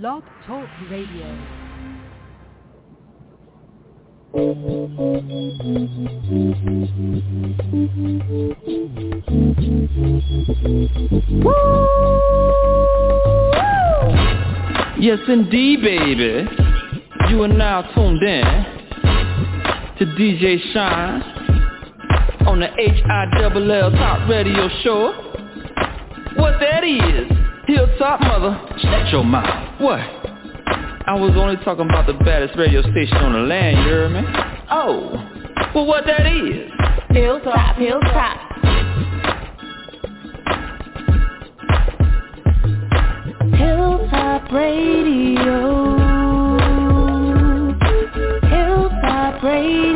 Blog Talk Radio. Woo! Yes, indeed, baby. You are now tuned in to DJ Shine on the H-I-double-L Top Radio Show. What that is, Hilltop Mother, shut your mouth. What? I was only talking about the baddest radio station on the land, you heard me? Oh, well what that is? Hilltop, Hilltop. Hilltop Radio. Hilltop Radio.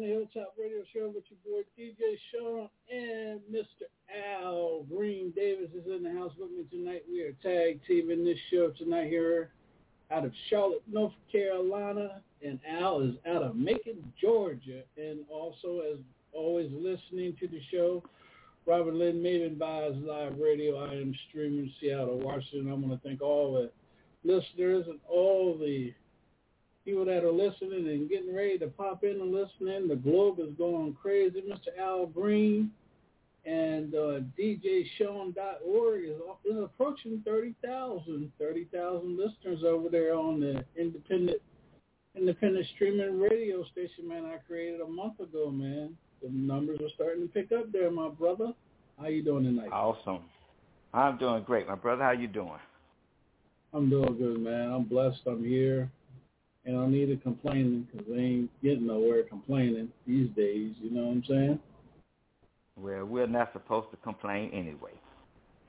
On the Hilltop Radio Show with your boy DJ Sean and Mr. Al Green Davis is in the house with me tonight. We are tag teaming this show tonight here out of Charlotte, North Carolina, and Al is out of Macon, Georgia, and also as always listening to the show. Robin Lynn Maven Vibes Live Radio. I am streaming Seattle, Washington. I want to thank all the listeners and all the people that are listening and getting ready to pop in and listen in. The globe is going crazy. Mr. Al Green and uh, DJSean.org is, is approaching 30,000 30,000 listeners over there on the independent independent streaming radio station, man, I created a month ago, man. The numbers are starting to pick up there, my brother. How you doing tonight? Awesome. I'm doing great, my brother. How you doing? I'm doing good, man. I'm blessed. I'm here. And I need to complaining because they ain't getting nowhere complaining these days. You know what I'm saying? Well, we're not supposed to complain anyway.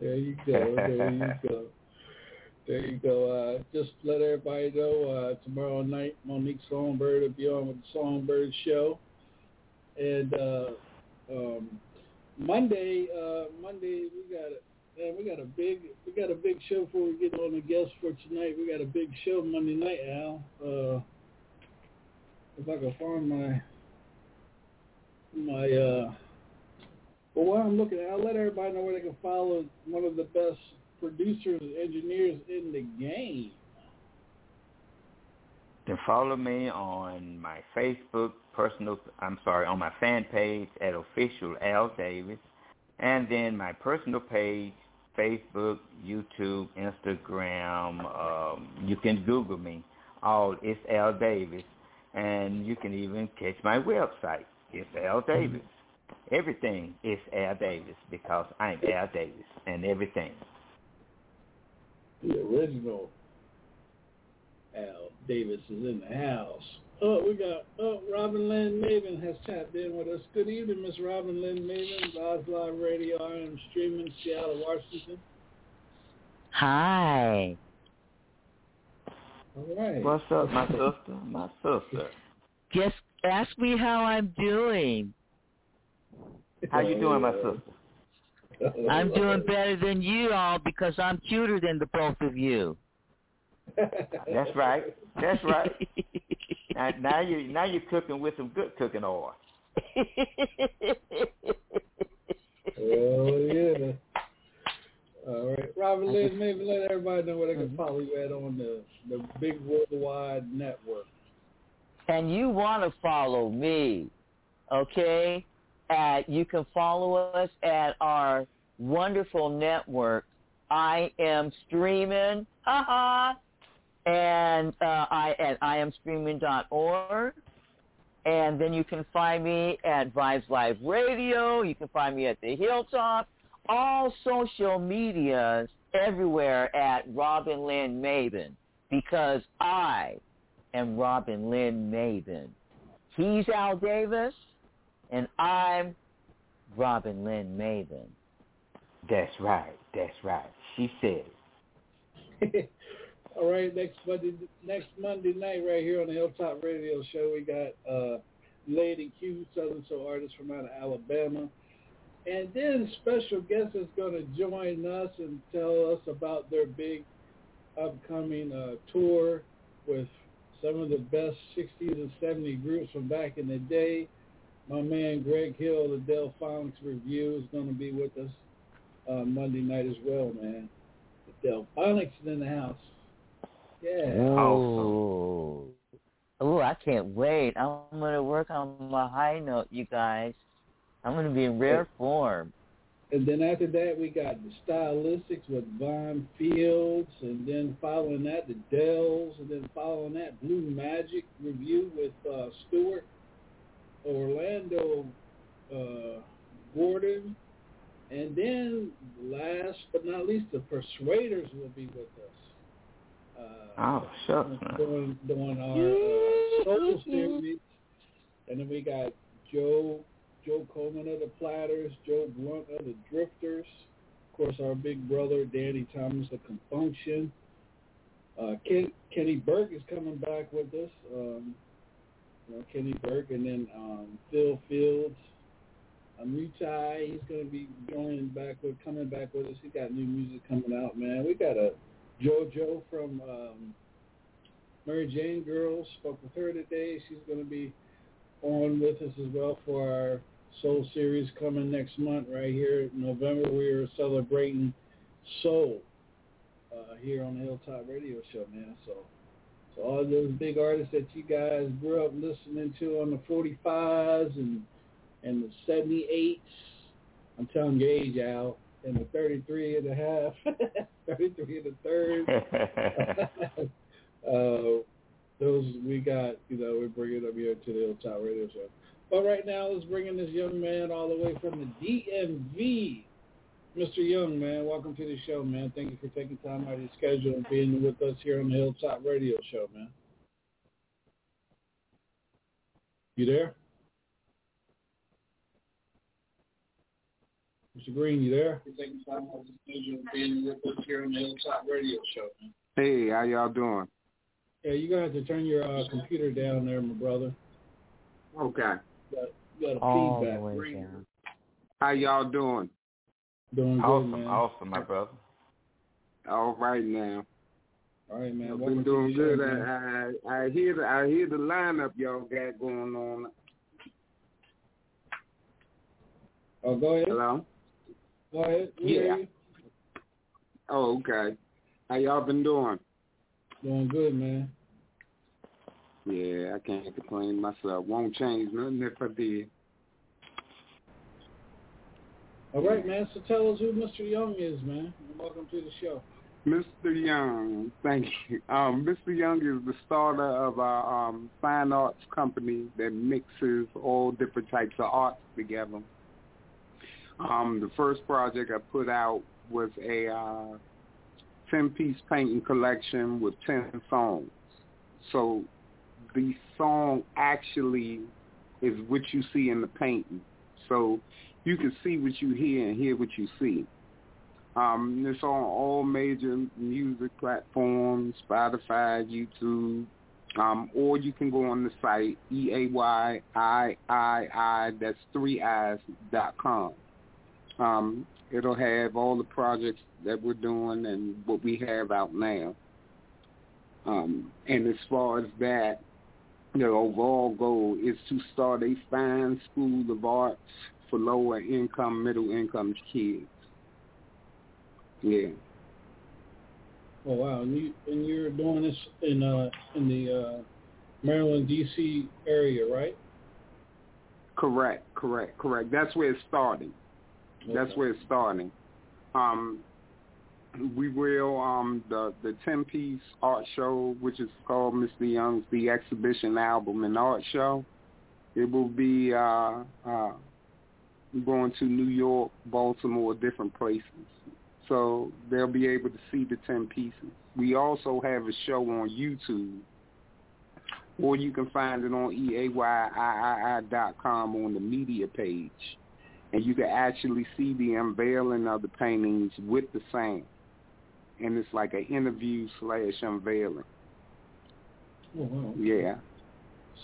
there you go. There you go. There you go. Uh, just let everybody know uh, tomorrow night Monique Songbird will be on with the Songbird Show, and uh, um, Monday, uh, Monday we got man, we got a big we got a big show before we get on the guests for tonight. We got a big show Monday night, Al. Uh, if I can find my my uh, well, while I'm looking, I'll let everybody know where they can follow one of the best producers and engineers in the game. Then follow me on my Facebook personal, I'm sorry, on my fan page at official Al Davis, and then my personal page, Facebook, YouTube, Instagram. Um, you can Google me. All it's Al Davis, and you can even catch my website. It's Al Davis. Everything is Al Davis because I'm Al Davis, and everything. The original Al Davis is in the house. Oh, we got oh Robin Lynn Maven has tapped in with us. Good evening, Miss Robin Lynn Maven, Vibes Live Radio. I am streaming Seattle, Washington. Hi. All right. What's up, my sister? My sister. Just ask me how I'm doing. How you doing, my sister? I'm doing better than you all because I'm cuter than the both of you. That's right. That's right. now, now you now you're cooking with some good cooking oil. Oh yeah. All right, Robin Lynn, Maven let everybody know where they can mm-hmm. follow you at on the the big worldwide network. and you want to follow me, okay? At you can follow us at our wonderful network. I am streaming, haha, and uh, I at iamstreaming.org. And then you can find me at Vibes Live Radio. You can find me at the Hilltop. All social medias everywhere at Robin Lynn Maven because I am Robin Lynn Maven. He's Al Davis, and I'm Robin Lynn Maven. That's right. That's right. She said it. All right, next Monday, next Monday night, right here on the Hilltop Radio Show, we got uh, Lady Q, Southern Soul artist from out of Alabama, and then special guest is going to join us and tell us about their big upcoming uh, tour with some of the best 60s and 70s groups from back in the day. My man Greg Hill, the Delfonics Review, is going to be with us uh, Monday night as well, man. The Delfonics is in the house. Yeah. Oh. Oh, I can't wait. I'm going to work on my high note, you guys. I'm going to be in rare form. And then after that, we got the Stylistics with Van Fields, and then following that, the Dells, and then following that, Blue Magic review with uh, Stewart, Orlando uh, Gordon, and then last but not least, the Persuaders will be with us. Uh, oh, shucks, man. Doing, doing our uh, social series, and then we got Joe Joe Coleman of the Platters, Joe Blunt of the Drifters, of course our big brother Danny Thomas of Con Funk Shun. Uh, Ken, Keni Burke is coming back with us. Um, you know, Keni Burke, and then um, Phil Fields, Amutai. He's going to be joining back with, coming back with us. He got new music coming out, man. We got a JoJo from um, Mary Jane Girls. Spoke with her today. She's going to be on with us as well for our Soul series coming next month right here in November. We are celebrating Soul uh, here on the Hilltop Radio Show, man. So, so all those big artists that you guys grew up listening to on the 45s and and the 78s, I'm telling you age, Al, and the 33 and a half, 33 and a third. uh, those we got, you know, we're bringing them here to the Hilltop Radio Show. But right now, let's bring in this young man all the way from the DMV. Mr. Young, man, welcome to the show, man. Thank you for taking time out of your schedule and being with us here on the Hilltop Radio Show, man. You there? Mr. Green, you there? You're taking time out of your schedule and being with us here on the Hilltop Radio Show. Hey, how y'all doing? Yeah, you're going to have to turn your uh, computer down there, my brother. Okay. You got, you got a All the feedback. way down. How y'all doing? Doing good, Awesome, man. awesome, my brother. All right now. All right, man. I've been doing the show, good. I, I I hear the I hear the lineup y'all got going on. Oh, go ahead. Hello. Go ahead. Yeah. Oh, okay. How y'all been doing? Doing good, man. Yeah, I can't complain myself. Won't change nothing if I did. All right, man. So tell us who Mr. Young is, man. And welcome to the show. Mr. Young, thank you. Um, Mr. Young is the starter of our um, fine arts company that mixes all different types of arts together. Um, the first project I put out was a uh, 10-piece painting collection with 10 songs. So the song actually is what you see in the painting. So you can see what you hear and hear what you see. Um, it's on all major music platforms, Spotify, YouTube, um, or you can go on the site e a y i i i that's three eyes dot com. Um, it'll have all the projects that we're doing and what we have out now. Um, and as far as that, the overall goal is to start a fine school of arts for lower income, middle income kids. Yeah. Oh wow, and you and you're doing this in uh in the uh Maryland D.C. area, right? Correct, correct, correct. That's where it's starting. That's where it's starting. Um, we will um the the ten piece art show, which is called Mr. Young's The Exhibition Album and Art Show. It will be uh uh going to New York, Baltimore, different places. So they'll be able to see the ten pieces. We also have a show on YouTube. Or you can find it on eayiii dot com on the media page and you can actually see the unveiling of the paintings with the sound. and it's like an interview slash unveiling. Oh, wow. Yeah,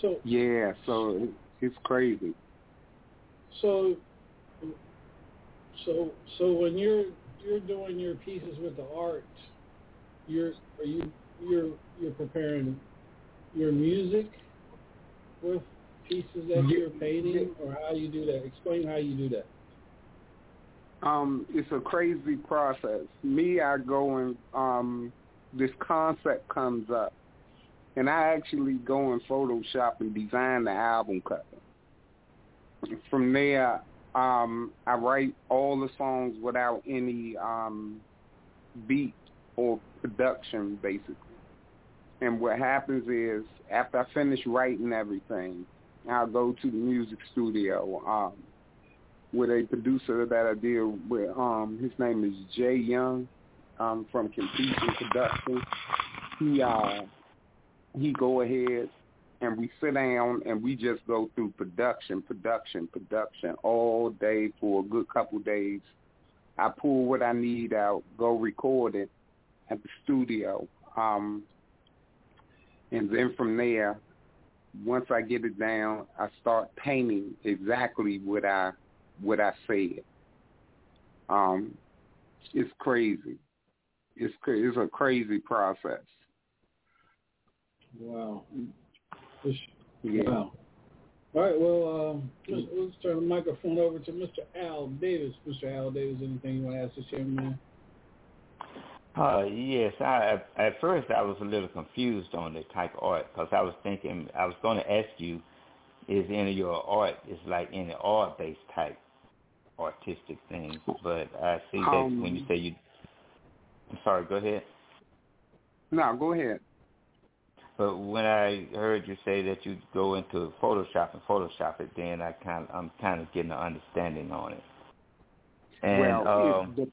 So yeah. So it's crazy. so so so when you're you're doing your pieces with the art, you're are you you're you're preparing your music with pieces that you're painting, or how you do that? Explain how you do that. Um, it's a crazy process. Me, I go and um, this concept comes up, and I actually go in Photoshop and design the album cover. From there, um, I write all the songs without any um, beat or production, basically. And what happens is, after I finish writing everything, I'll go to the music studio. Um, with a producer that I deal with. Um, his name is Jay Young, um, from Completion Production. He uh, he go ahead and we sit down and we just go through production, production, production all day for a good couple days. I pull what I need out, go record it at the studio, um, and then from there, once I get it down, I start painting exactly what I what I said. Um, it's crazy. It's cra- it's a crazy process. Wow. Yeah. Wow. All right. Well, um, let's, let's turn the microphone over to Mr. Al Davis. Mr. Al Davis, anything you want to ask this young man? Uh, yes, I at first I was a little confused on the type of art because I was thinking I was going to ask you, is any of your art is like any art based type artistic things, but I see that Um, when you say you, I'm sorry, go ahead. No, go ahead. But when I heard you say that you go into Photoshop and Photoshop it, then I kind of, I'm kind of getting an understanding on it. And well, um, the,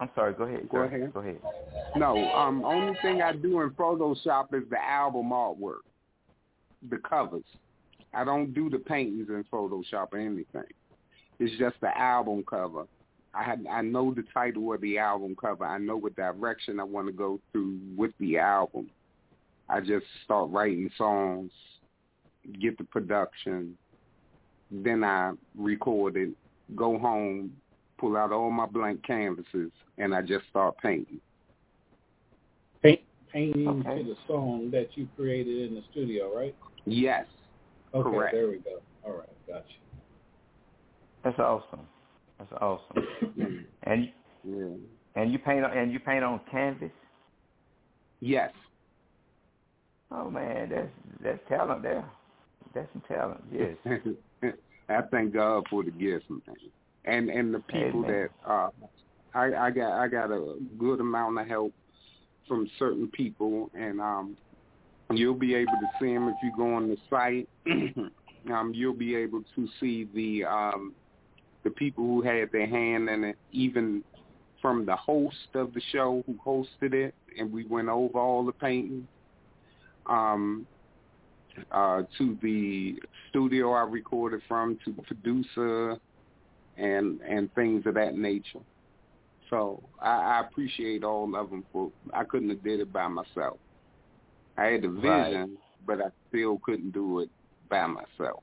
I'm sorry, go ahead. Go sir. ahead. Go ahead. no, um, only thing I do in Photoshop is the album artwork, the covers. I don't do the paintings in Photoshop or anything. It's just the album cover. I had, I know the title of the album cover. I know what direction I want to go through with the album. I just start writing songs, get the production, then I record it, go home, pull out all my blank canvases, and I just start painting. Paint, painting Okay. to the song that you created in the studio, right? Yes. Okay, Correct. there we go. All right, gotcha. That's awesome. That's awesome. and Yeah. and you paint on and you paint on canvas. Yes. Oh man, that's that's talent there. That's some talent. Yes. I thank God for the gifts, man. And and the people Amen. that uh I I got I got a good amount of help from certain people and um you'll be able to see them if you go on the site. um you'll be able to see the um the people who had their hand in it even from the host of the show who hosted it and we went over all the paintings. Um uh, to the studio I recorded from, to the producer, and and things of that nature. So I, I appreciate all of them for. I couldn't have did it by myself. I had the vision, Right. but I still couldn't do it by myself.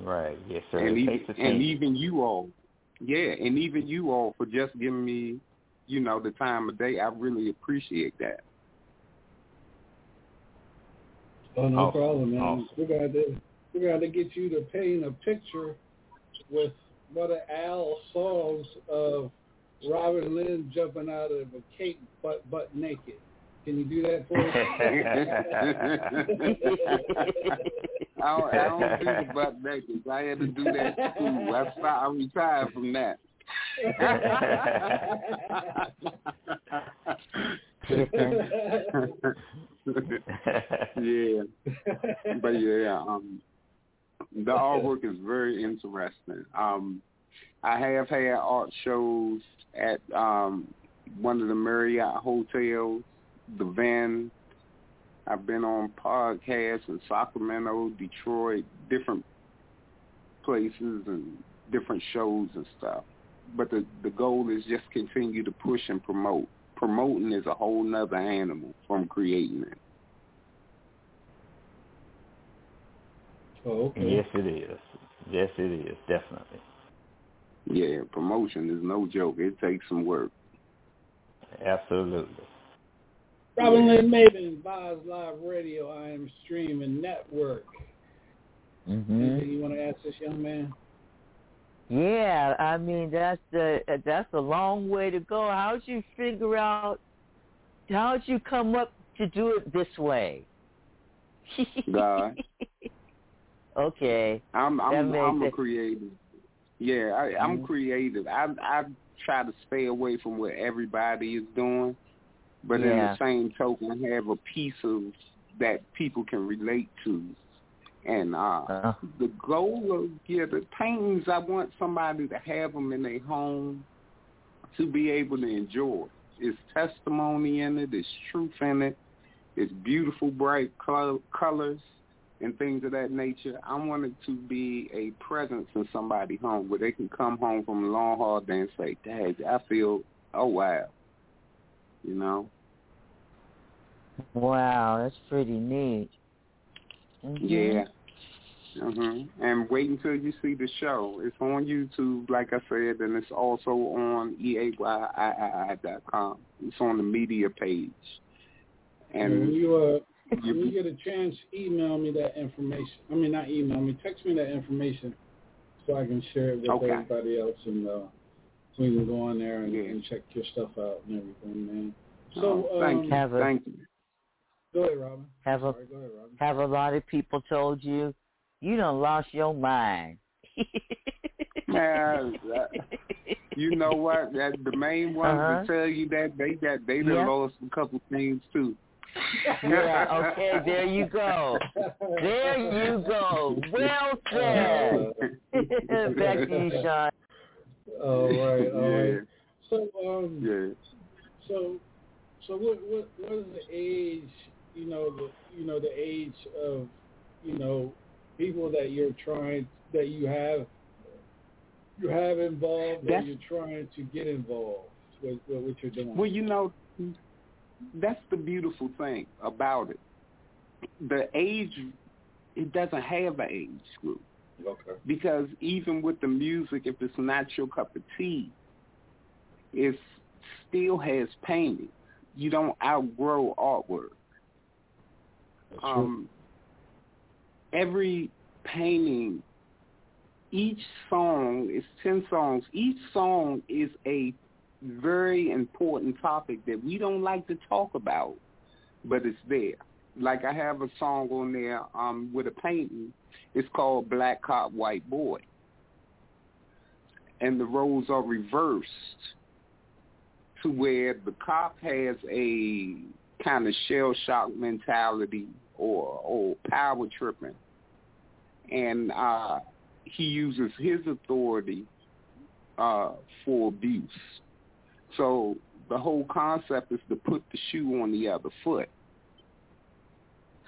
Right. Yes, sir. and It even and even you all, yeah, and even you all for just giving me, you know, the time of day. I really appreciate that. Oh, no Awesome, problem, man. awesome. We're gonna to, we're gonna get you to paint a picture with one of Al's songs of Robin Lynn jumping out of a cake butt butt naked. Can you do that for I don't, I don't do the butt naked. I had to do that in school. I, sto- I retired from that. yeah, but yeah, um, the artwork is very interesting. Um, I have had art shows at um, one of the Marriott hotels, the Van. I've been on podcasts in Sacramento, Detroit, different places and different shows and stuff. but the the goal is just continue to push and promote. Promoting is a whole nother animal from creating it. Oh, okay. Yes, it is. Yes, it is. Definitely. Yeah, promotion is no joke. It takes some work. Absolutely. Robin Lynn Maven, Vibes Live Radio, I am streaming network. hmm Anything you want to ask this young man? Yeah, I mean that's the that's a long way to go. How'd you figure out? How'd you come up to do it this way? God. Okay. I'm I'm I'm a creative. Yeah, I, I'm Mhm. creative. I I try to stay away from what everybody is doing, but in the same token, have a piece of that people can relate to. And uh Uh, the goal of yeah the paintings, I want somebody to have them in their home to be able to enjoy. It's testimony in it. It's truth in it. It's beautiful, bright col- colors and things of that nature. I wanted to be a presence in somebody's home where they can come home from a long hard day and say, "Dad, I feel oh wow," you know. wow, that's pretty neat. Mhm. Yeah. Mhm. And wait until you see the show. It's on YouTube, like I said, and it's also on eayii dot com. It's on the media page. when And you uh, you- when you get a chance, email me that information. I mean, not email me, text me that information so I can share it with Okay. everybody else, and uh, we can go on there and, Yeah. and check your stuff out and everything, man. oh, So, thank um, you, Have a- thank you. go ahead, Robin. Have a Sorry, go ahead, Robin. have a lot of people told you you done lost your mind. Man, that- You know what? That the main ones Uh-huh. that tell you that they that they done Yeah. lost a couple things too. Yeah, okay, there you go. There you go. Well said. Back to you, Sean. All right, all yeah, right. So, um, yeah. so, so what, what, what is the age? You know, the, you know, the age of, you know, people that you're trying, that you have, you have involved, that you're trying to get involved with, with what you're doing. Well, you know, that's the beautiful thing about it. The age, it doesn't have an age group okay. because even with the music, if it's not your cup of tea, it still has painting. You don't outgrow artwork. That's true. Um, every painting, each song is 10 songs. Each song is a very important topic that we don't like to talk about, but it's there. Like I have a song on there um, with a painting. It's called Black Cop, White Boy. And the roles are reversed to where the cop has a kind of shell shock mentality or or power tripping, and uh, he uses his authority uh, for abuse. So the whole concept is to put the shoe on the other foot.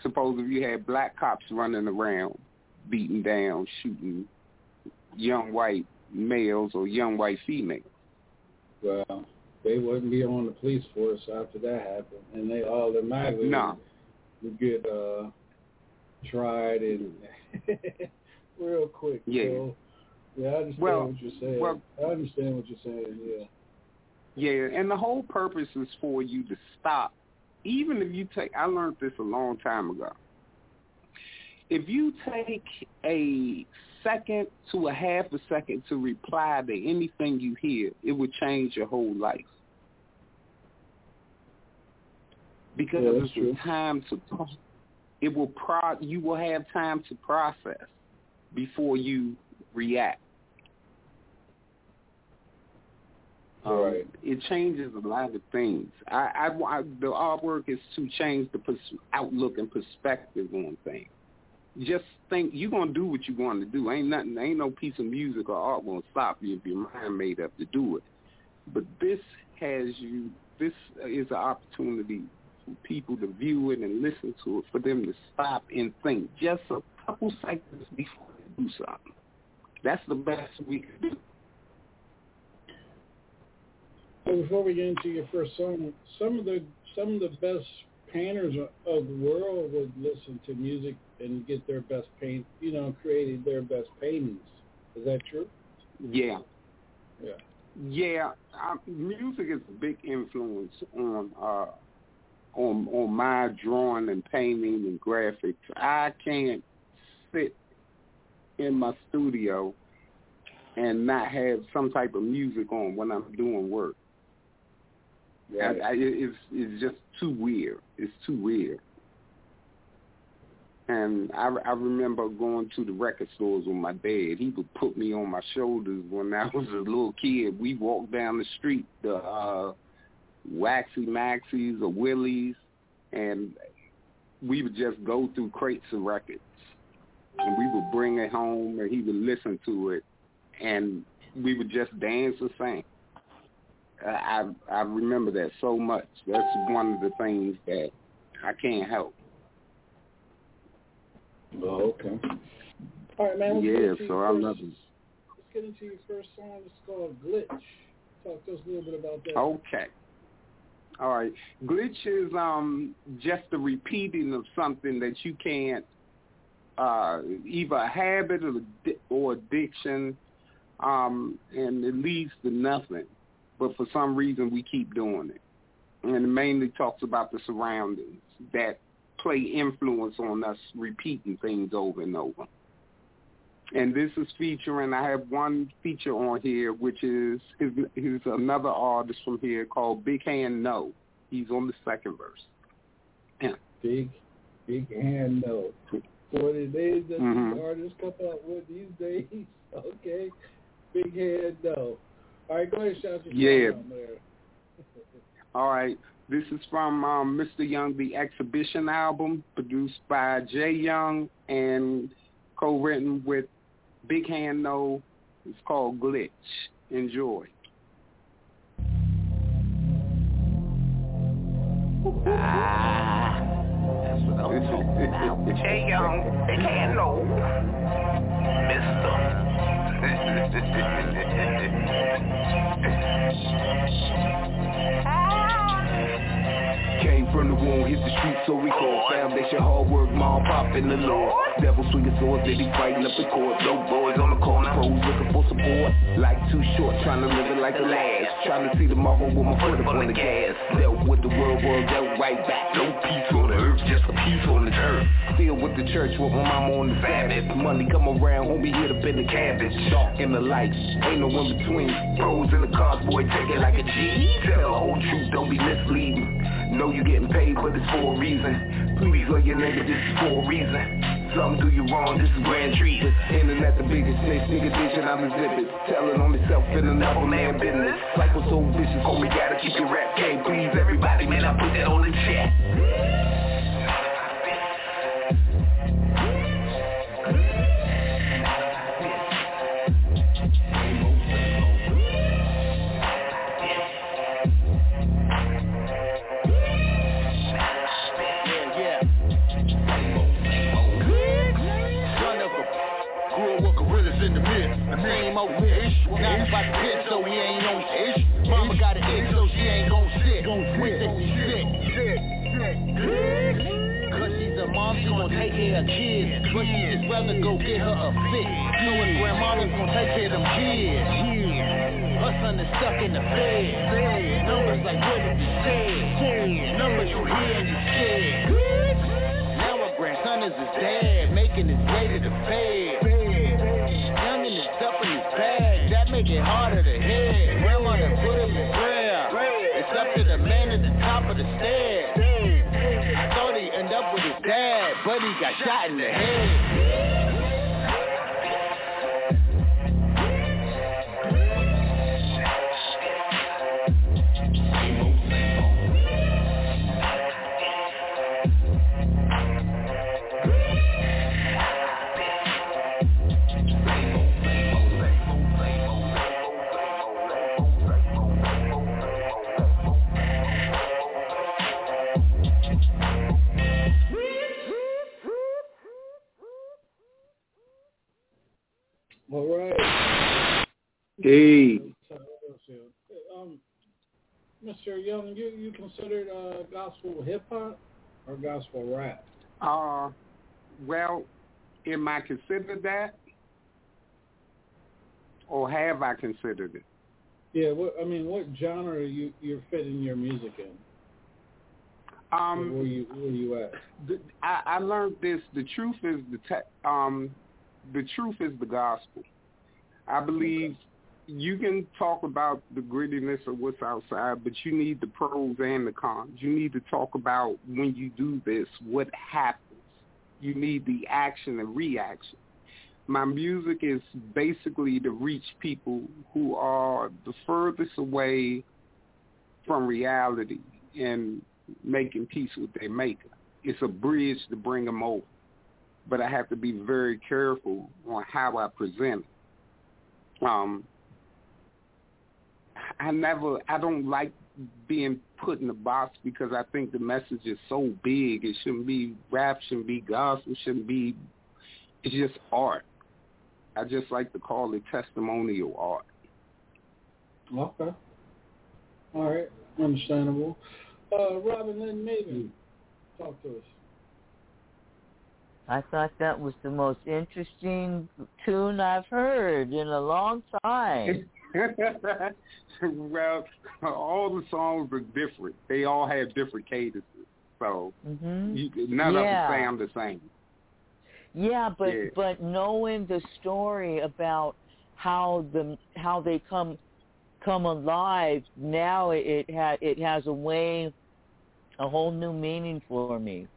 Suppose if you had black cops running around, beating down, shooting young white males or young white females. Well, they wouldn't be on the police force after that happened, and they automatically No. would get uh, tried and real quick. Yeah. So, yeah, I understand Well- what you're saying. well- I understand what you're saying. Yeah. Yeah, and the whole purpose is for you to stop. Even if you take, I learned this a long time ago. If you take a second to a half a second to reply to anything you hear, it would change your whole life. Because Yeah, it's true. time to, it will pro, you will have time to process before you react. Um, Right. It changes a lot of things. I, I, I the artwork is to change the pers- outlook and perspective on things. Just think you're gonna do what you're going to do. Ain't nothing. Ain't no piece of music or art gonna stop you if your mind made up to do it. But this has you. This is an opportunity for people to view it and listen to it, for them to stop and think just a couple seconds before they do something. That's the best we can do. Before we get into your first song, some of the some of the best painters of the world would listen to music and get their best paint, you know, created their best paintings. Is that true? Yeah. Yeah. Yeah, um, music is a big influence on uh on on my drawing and painting and graphics. I can't sit in my studio and not have some type of music on when I'm doing work. Right. I, I, it's it's just too weird. It's too weird. And I, I remember going to the record stores with my dad. He would put me on my shoulders when I was a little kid. We walked down the street, the uh, Waxie Maxie's or Willie's, and we would just go through crates of records. And we would bring it home, and he would listen to it, and we would just dance and sing. I I remember that so much. That's one of the things that I can't help. Oh, okay. All right, man. Yeah, into so I'm first, not. Let's get into your first song. It's called Glitch. Talk to us a little bit about that. Okay. All right. Glitch is um just the repeating of something that you can't uh either a habit or or addiction um and it leads to nothing. But for some reason we keep doing it. And it mainly talks about the surroundings that play influence on us repeating things over and over. And this is featuring, I have one feature on here, which is, is, is another artist from here called Big Hand No. He's on the second verse. Yeah. Big, big hand no. For the days that Mhm. the artists come out with these days. Okay. Big hand no. All right, go ahead and shout your Yeah. there. All right. This is from um, Mr. Young, the Exhibition album, produced by Jay Young and co-written with Big Hand No. It's called Glitch. Enjoy. That's what I'm talking about. Hey, young, they can't know. Came womb, hit the streets so we call Foundation, hard work, mom, pop in the Lord Devil swinging swords, they be fighting up the court. Dope boys on the corner, pros looking for support. Like too short, trying to live it like the last. Trying to see tomorrow with my foot up on the gas. Dealt with the world, world dealt right back. No peace on the earth, just a peace on the turf. Still with the church, with my mama on the Sabbath. Money come around, won't homie hit up in the cabbage. Dark in the lights, ain't no in between. Bros in the cars, boy, take it like a G. Tell the whole truth, don't be misleading. Know you getting paid, but it's for a reason. Please love your nigga, this is for a reason. Something do you wrong, this is grand treason. Internet the biggest snitch, nigga dishing I'm exhibit. Telling on myself in another man business. Life was so vicious, oh, homie, gotta keep your rap game. Please everybody, man, I put that on the chat. Just rather go get her a fit. Knowing grandmama's gon' take care of them kids. Her son is stuck in the bed. Numbers like what if you said. Numbers you hear and you scared. Now her grandson is his dad, making his way to the Fed. Youngin' is up in his bag, that make it harder to head. Grandma done put him in prayer. It's up to the man at the top of the stairs. He got shot in the head. All right. Hey. Um, Mr. Young, you you considered uh, gospel hip hop or gospel rap? Uh, well, am I considered that, or have I considered it? Yeah, what I mean, what genre are you you're fitting your music in? Um, where you where you at? The, I, I learned this. The truth is the te- um, the truth is the gospel. I believe you can talk about the grittiness of what's outside, but you need the pros and the cons. You need to talk about when you do this, what happens. You need the action and reaction. My music is basically to reach people who are the furthest away from reality and making peace with their maker. It's a bridge to bring them over. But I have to be very careful on how I present it. Um, I never, I don't like being put in a box because I think the message is so big. It shouldn't be rap, shouldn't be gospel, shouldn't be. It's just art. I just like to call it testimonial art. Okay. All right. Understandable. Uh, Robin Lynn Maven, talk to us. I thought that was the most interesting tune I've heard in a long time. well, all the songs are different. They all have different cadences, so mm-hmm. you, none yeah. of them sound the same. Yeah, but Yeah. but knowing the story about how the how they come come alive now it, it ha it has a way a whole new meaning for me.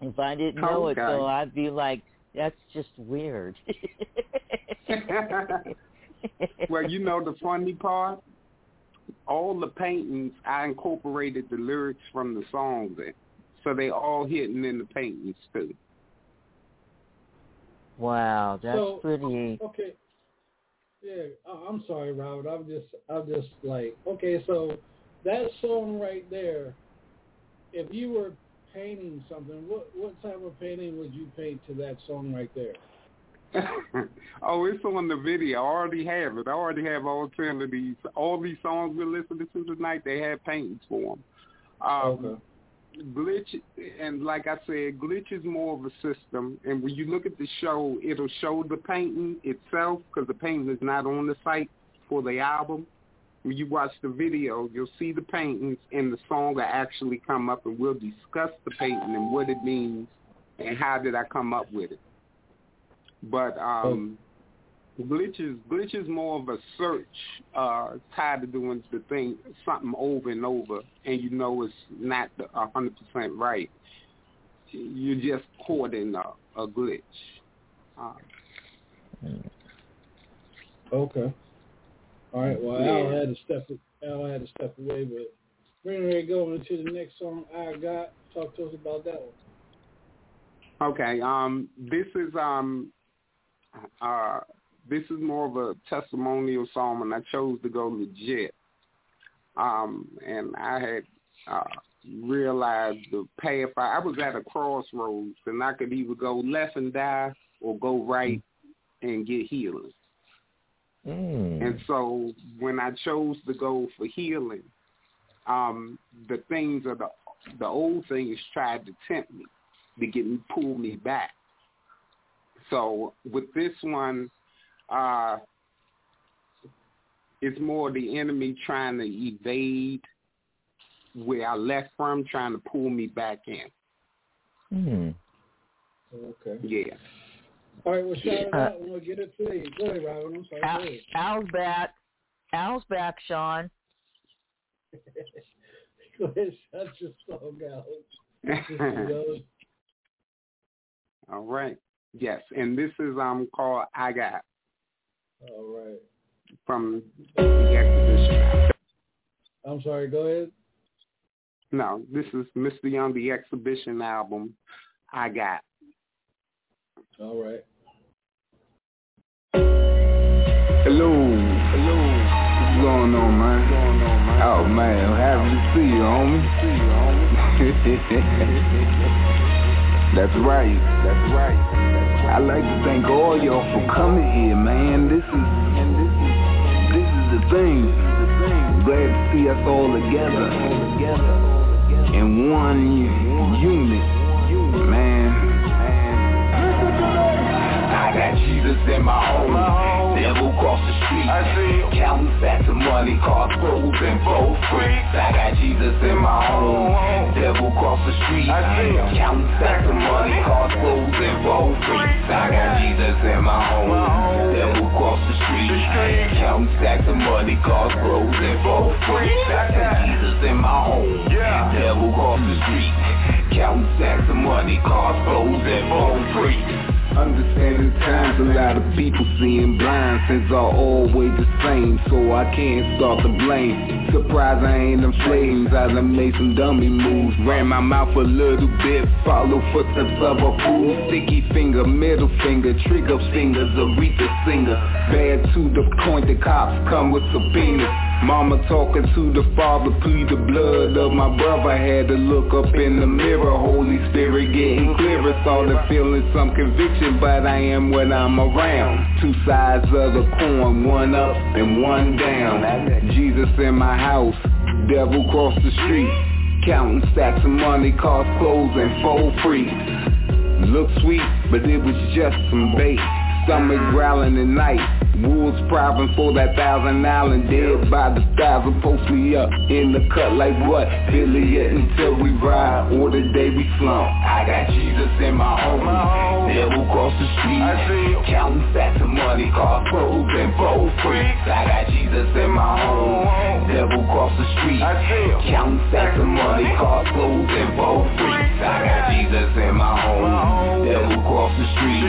If I didn't know it Okay. though, I'd be like, that's just weird. well, you know the funny part? All the paintings, I incorporated the lyrics from the songs in. So they all hidden in the paintings too. wow, that's So- pretty. Okay. Yeah, I'm sorry, Robert. I'm just, I'm just like, okay, so that song right there. If you were painting something, what what type of painting would you paint to that song right there? oh, it's on the video. I already have it. I already have all ten of these. All these songs we're listening to tonight, they have paintings for them. Um, Okay. Glitch, and like I said, Glitch is more of a system. And when you look at the show, it'll show the painting itself because the painting is not on the site for the album. When you watch the video, you'll see the paintings and the song will actually come up, and we'll discuss the painting and what it means and how did I come up with it. But um, Glitch is Glitch is more of a search, uh, tired of doing the thing something over and over, and you know it's not a hundred percent right. You're just caught in a, a glitch. Uh, Okay. All right. Well, Yeah. Al had to step. Al had to step away, but we're ready to go into the next song. I got. Talk to us about that one. okay, um, this is um, uh, this is more of a testimonial song, and I chose to go legit. Um, and I had uh, realized the path. I, I was at a crossroads, and I could either go left and die or go right and get healing. Mm. And so when I chose to go for healing, um, the things of the the old things tried to tempt me to get me pull me back. So with this one, uh, it's more the enemy trying to evade where I left from, trying to pull me back in. Hmm. Okay. Yeah. All right. Well, shout it Uh, out and we'll get it played. Go ahead, Robin. I'm sorry. Al, ahead. Al's back. Al's back, Sean. Go ahead. Shut your song out. All right. Yes, and this is um called I Got All right. from the exhibition. I'm sorry. Go ahead. No, this is Mr. Young, the exhibition album. I got. All right. Hello. Hello. What's going on, man? What's going on, man? Oh, man. Happy to see you, homie. That's right. That's right. I'd like to thank all y'all for coming here, man. This is this is the thing. glad to see us all together. In one unit, man. Got Jesus in my home. Devil cross the street. I see Counting stacks of money, cars clothes and four freaks. I got Jesus in my home. Devil cross the street. I see Counting stacks of money, cars clothes and four freaks. I got Jesus in my home. Devil cross the street. Counting stacks of money, cars clothes and four freaks. I got Jesus in my home. Devil cross the street. Counting stacks of money, cars clothes and four freaks. Understanding times a lot of people seeing blind Since are always the same So I can't start to blame. Surprised I ain't them flames I done made some dummy moves. Ran my mouth a little bit Follow footsteps of a fool. Sticky finger, middle finger Trigger fingers, Aretha singer. Bad to the point the cops come with subpoenas Mama talking to the father, plead the blood of my brother. Had to look up in the mirror, Holy Spirit getting clearer. Started feeling some conviction, but I am what I'm around. Two sides of the coin, one up and one down. Jesus in my house, devil cross the street. Counting stacks of money, cars clothes and four freaks. Look sweet, but it was just some bait. Stomach growling at night Wolves priving for that thousand island Dead by the thousand post me up In the cut like what? Billy it until we ride Or the day we slump. I got Jesus in my home. Devil cross the street. I see Counting stacks of money Cars clothes and four freaks. I got Jesus in my home. Devil cross the street. I see Counting stacks of money Cars clothes and four freaks. I got Jesus in my home. Devil cross the street.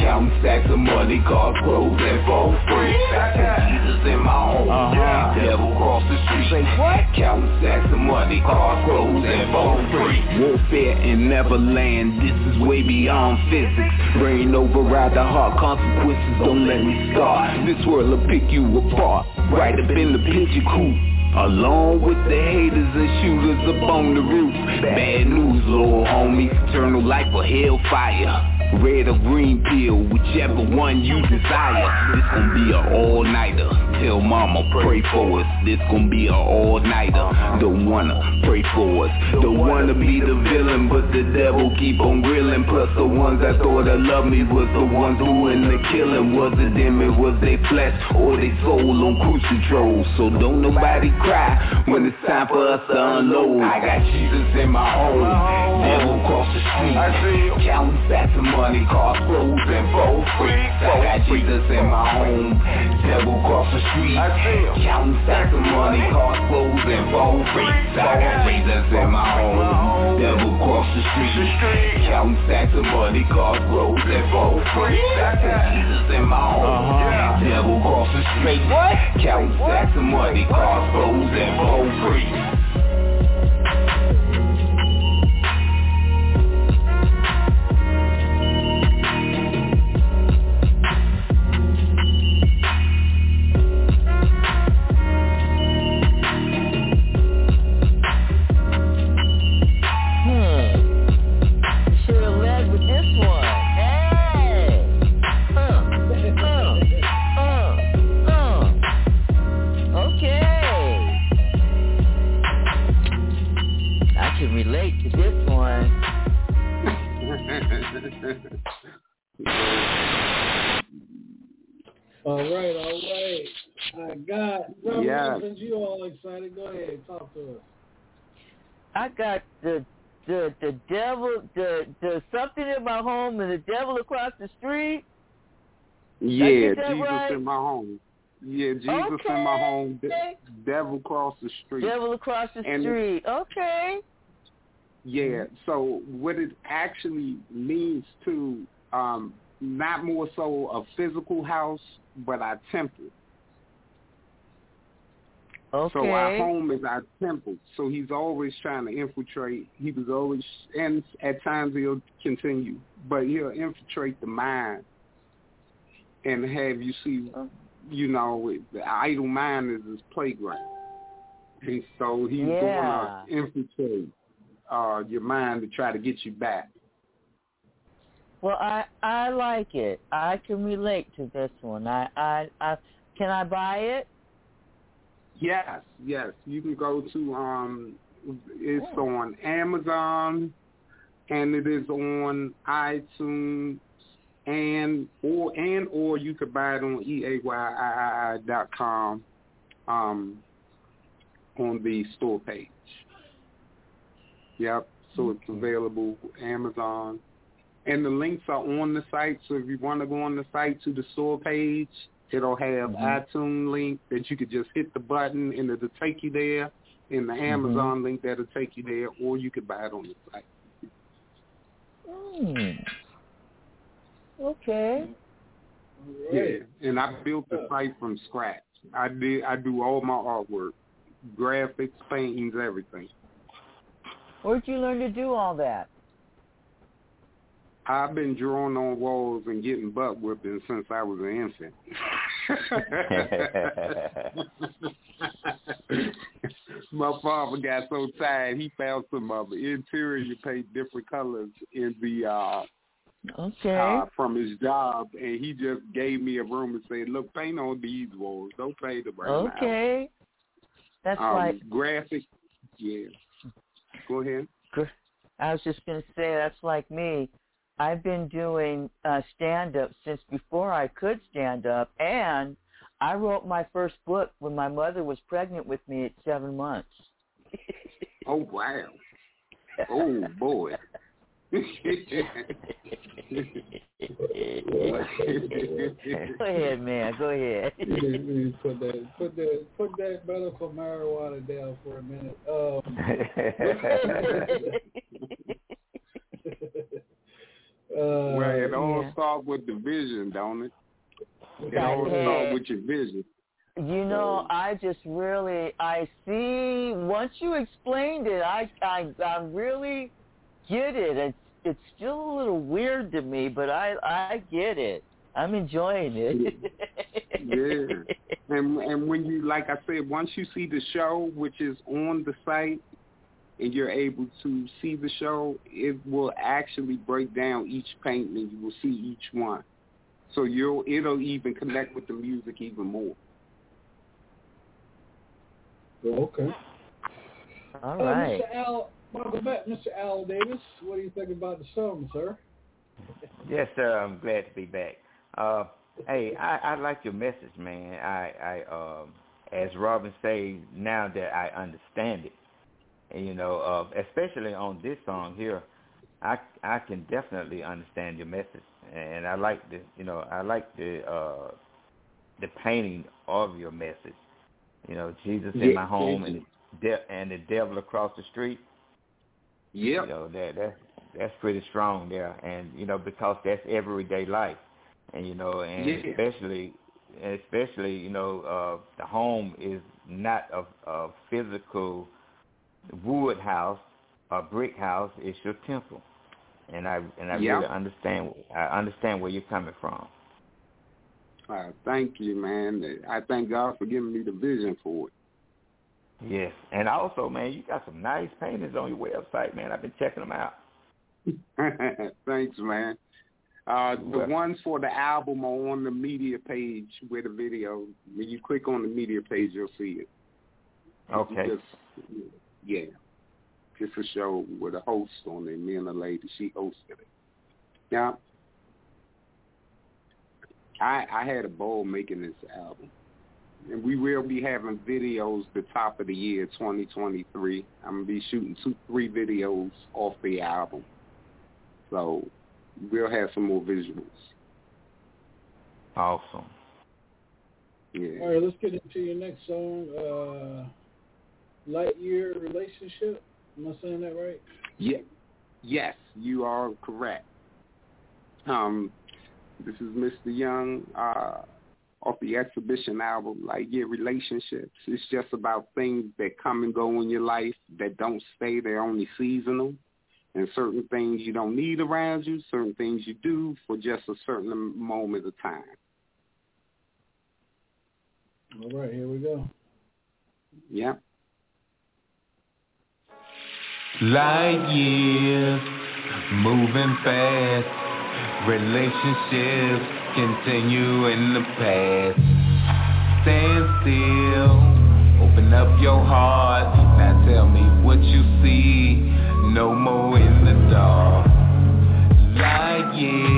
Counting stacks of money Cars clothes and freaks I got Jesus in my home. Uh-huh. Devil cross the street. Counting stacks of money Cars clothes and four freaks Warfare in Neverland, this is way beyond physics. Brain override the heart, consequences don't let me start This world will pick you apart, right up in the pigeon coop Along with the haters and shooters up on the roof. Bad news, little homie, eternal life or hellfire. Red or green pill, whichever one you desire. This gon' be a all-nighter. Tell mama pray for us. This gon' be a all-nighter. Don't wanna pray for us. Don't wanna be the villain But the devil keep on grilling. Plus the ones that thought that loved me Was the ones doing the killing. Was it them, it was they flesh Or they soul on cruise control? So don't nobody cry When it's time for us to unload. I got Jesus in my home Devil cross the street. I see Counting stacks of money Cars clothes and four freaks I got Jesus in my home Devil cross the street. Counting stacks of money Cars clothes and four freaks I got Jesus in my home Devil cross the street. Counting stacks of money Cars clothes and four freaks I got Jesus in my home Devil cross the street? Counting stacks of money Cars clothes and four freaks I got the the the devil the the something in my home and the devil across the street. Yeah, Jesus right? in my home. Yeah, Jesus in my home. De- Okay. devil across the street. Devil across the And- street. Okay. Yeah. So what it actually means to um not more so a physical house, but our temple. Okay. So our home is our temple. So he's always trying to infiltrate. He was always, and at times he'll continue, but he'll infiltrate the mind and have you see, you know, the idle mind is his playground. And so he's Yeah. going to infiltrate uh, your mind to try to get you back. Well, I I like it. I can relate to this one. I I, I can I buy it? Yes, yes. You can go to um it's oh. on Amazon and it is on iTunes and or and or you could buy it on eayii dot com um on the store page. Yep. So it's available Amazon. And the links are on the site. So if you want to go on the site to the store page, it'll have mm-hmm. iTunes link that you could just hit the button and it'll take you there. And the mm-hmm. Amazon mm-hmm. link that'll take you there, or you could buy it on the site. Mm. Okay. Yeah, and I built the site from scratch. I did. I do all my artwork, graphics, paintings, everything. Where'd you learn to do all that? I've been drawing on walls and getting butt whipping since I was an infant. My father got so tired he found some of the interior paint different colors in the uh Okay. Uh, from his job, and he just gave me a room and said, "Look, paint on these walls. Don't paint them right okay. now." Okay. That's um, like graphic. Yeah. Go ahead. I was just going to say that's like me. I've been doing uh, stand up since before I could stand up, and I wrote my first book when my mother was pregnant with me at seven months. oh wow! Oh boy! go ahead, man. Go ahead. put that, put that, put that medical marijuana down for a minute. Um, uh, well, it all yeah. starts with the vision, don't it? It all starts with your vision. You know, I just really I see once you explained it, I I I really get it. It's it's still a little weird to me, but I I get it. I'm enjoying it. yeah. And and when you like I said, once you see the show, which is on the site, and you're able to see the show, it will actually break down each painting. You will see each one, so you'll it'll even connect with the music even more. Okay. All right. Uh, Mr. Al, welcome back, Mr. Al Davis. What do you think about the song, sir? Yes, sir. I'm glad to be back. Uh, hey, I, I like your message, man. I, I, um, as Robin says, now that I understand it, and, you know, uh, especially on this song here, I, I can definitely understand your message, and I like the, you know, I like the, uh, the painting of your message. You know, Jesus in my home and the de- and the devil across the street. Yeah. You know that that that's pretty strong there, and you know because that's everyday life, and you know, and yeah. especially especially you know uh, the home is not a, a physical wood house, a brick house. is your temple, and I and I yeah. really understand. I understand where you're coming from. Uh, thank you, man. I thank God for giving me the vision for it. Yes, and also, man, you got some nice paintings on your website, man. I've been checking them out. Thanks, man. Uh, the ones for the album are on the media page with the video. When you click on the media page, you'll see it. Okay. Just, yeah. It's a show with a host on it, me and a lady. She hosted it. Yeah. I I had a ball making this album and we will be having videos the top of the year 2023. I'm gonna be shooting two, three videos off the album, so we'll have some more visuals. Awesome. Yeah. All right, let's get into your next song. Uh, Lightyear relationship. Am I saying that right? Yeah. Yes, you are correct. Um, this is Mr. Young. Uh, off the exhibition album, like yeah, relationships. It's just about things that come and go in your life that don't stay. They're only seasonal. And certain things you don't need around you, certain things you do for just a certain moment of time. All right, here we go. Yeah. Light years, moving fast, relationships continue in the past. Stand still, Open up your heart. Now tell me what you see. No more in the dark. Light years,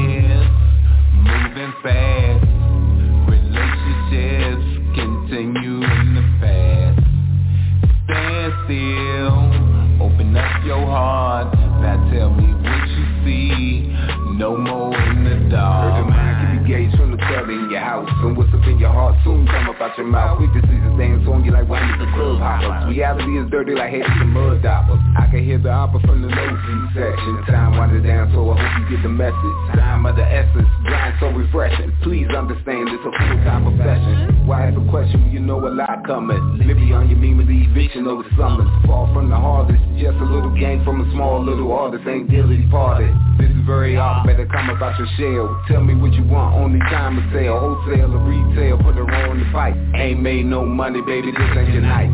No more in the dark. Heard your mind can be gauged from the your house And what's up in your heart soon come up out your mouth. Quick to see the dance on you like when the club hoppers Reality is dirty like haters and mud doppers I can hear the opera from the nosy section. Time winding down so I hope you get the message. Time of the essence, grind so refreshing. Please understand it's a full-time profession. Why ask a question you know a lot coming? Libby on your meme the eviction the summons. Far from the harvest, just a little game from a small little artist. Ain't dilly parted This is very off, better come about your shell. Tell me what you want, only time to sell Wholesale or retail, put her on the pipe Ain't made no money, baby, this ain't your night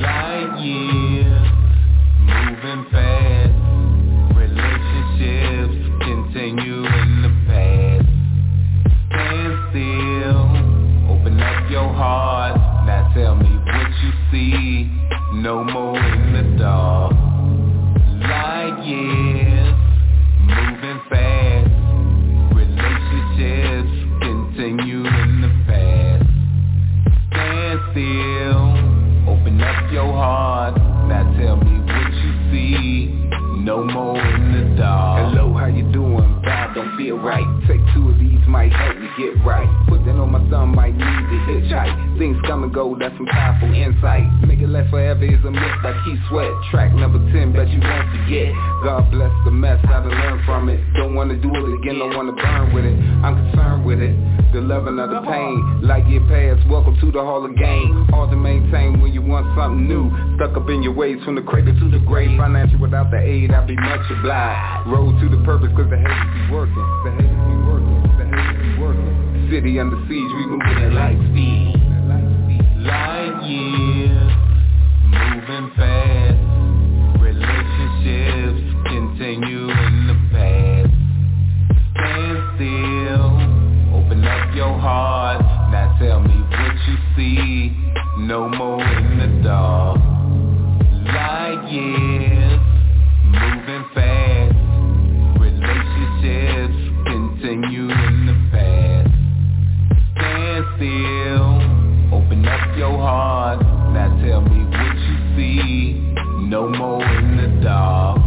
Light years, moving fast. Relationships continue in the past. Stand still, open up your heart. Now tell me what you see. No more might help me get right. Put that on my thumb, might need to hitchhike. Things come and go, that's some powerful insight. Make it last forever is a myth by Keith Sweat. Track number 10, bet you won't forget. God bless the mess, I done learned from it. Don't wanna do it again, don't wanna burn with it. I'm concerned with it. The loving of the pain, like it past, welcome to the Hall of Game. Hard to maintain when you want something new. Stuck up in your ways from the cradle to the grave. Financial without the aid, I'd be much obliged. Road to the purpose, cause the haters be working. The haters City under siege, we moving at light speed. Light years, moving fast. Relationships continue in the past. Stand still, open up your heart. Now tell me what you see. No more in the dark. Light years, in the dark.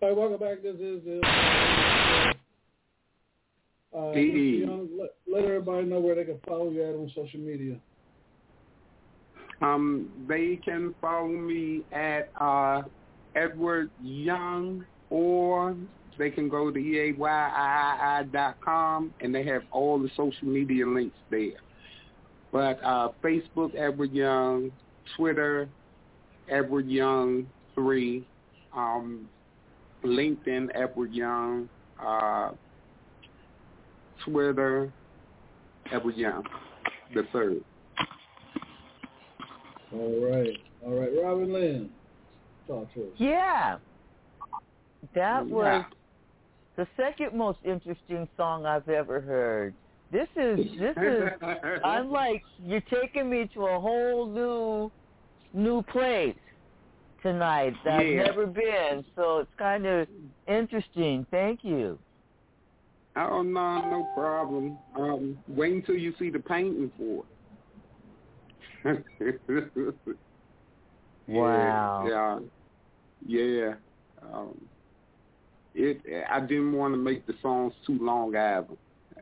All right, welcome back. This is uh, uh, everybody know where they can follow you at on social media. Um, they can follow me at uh, Edward Young, or they can go to eayii.com, and they have all the social media links there. But uh, Facebook, Edward Young, Twitter, Edward Young three, um, LinkedIn, Edward Young, uh, Twitter, Edward Young, the third. All right, all right, Robin Lynn, talk to us. Yeah. That Yeah. was the second most interesting song I've ever heard. This is this is I'm like you're taking me to a whole new new place tonight that I've never been. So it's kind of interesting. Thank you. Oh no, no problem. Um, wait until you see the painting for it. Wow. Yeah, yeah. yeah. Um, it. I didn't want to make the songs too long either.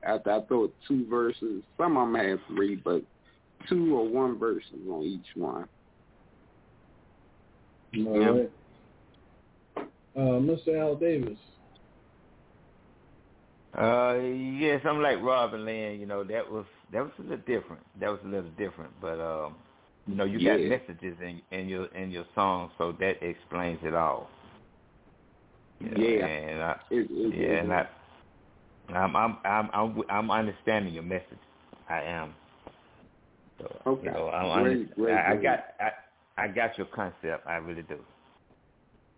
I, I thought two verses. Some of them had three, but two or one verses on each one. All Yeah. Uh, Mr. Al Davis. Uh, yes, I'm like Robin Lynn. You know, that was that was a little different. That was a little different, but um, you know, you got messages in in your in your song, so that explains it all. You know, Yeah. and I, It, it, yeah, and I I'm I'm I'm I'm, I'm understanding your message. I am. So, Okay. You know, I'm Great, great, I, I got I, I got your concept. I really do.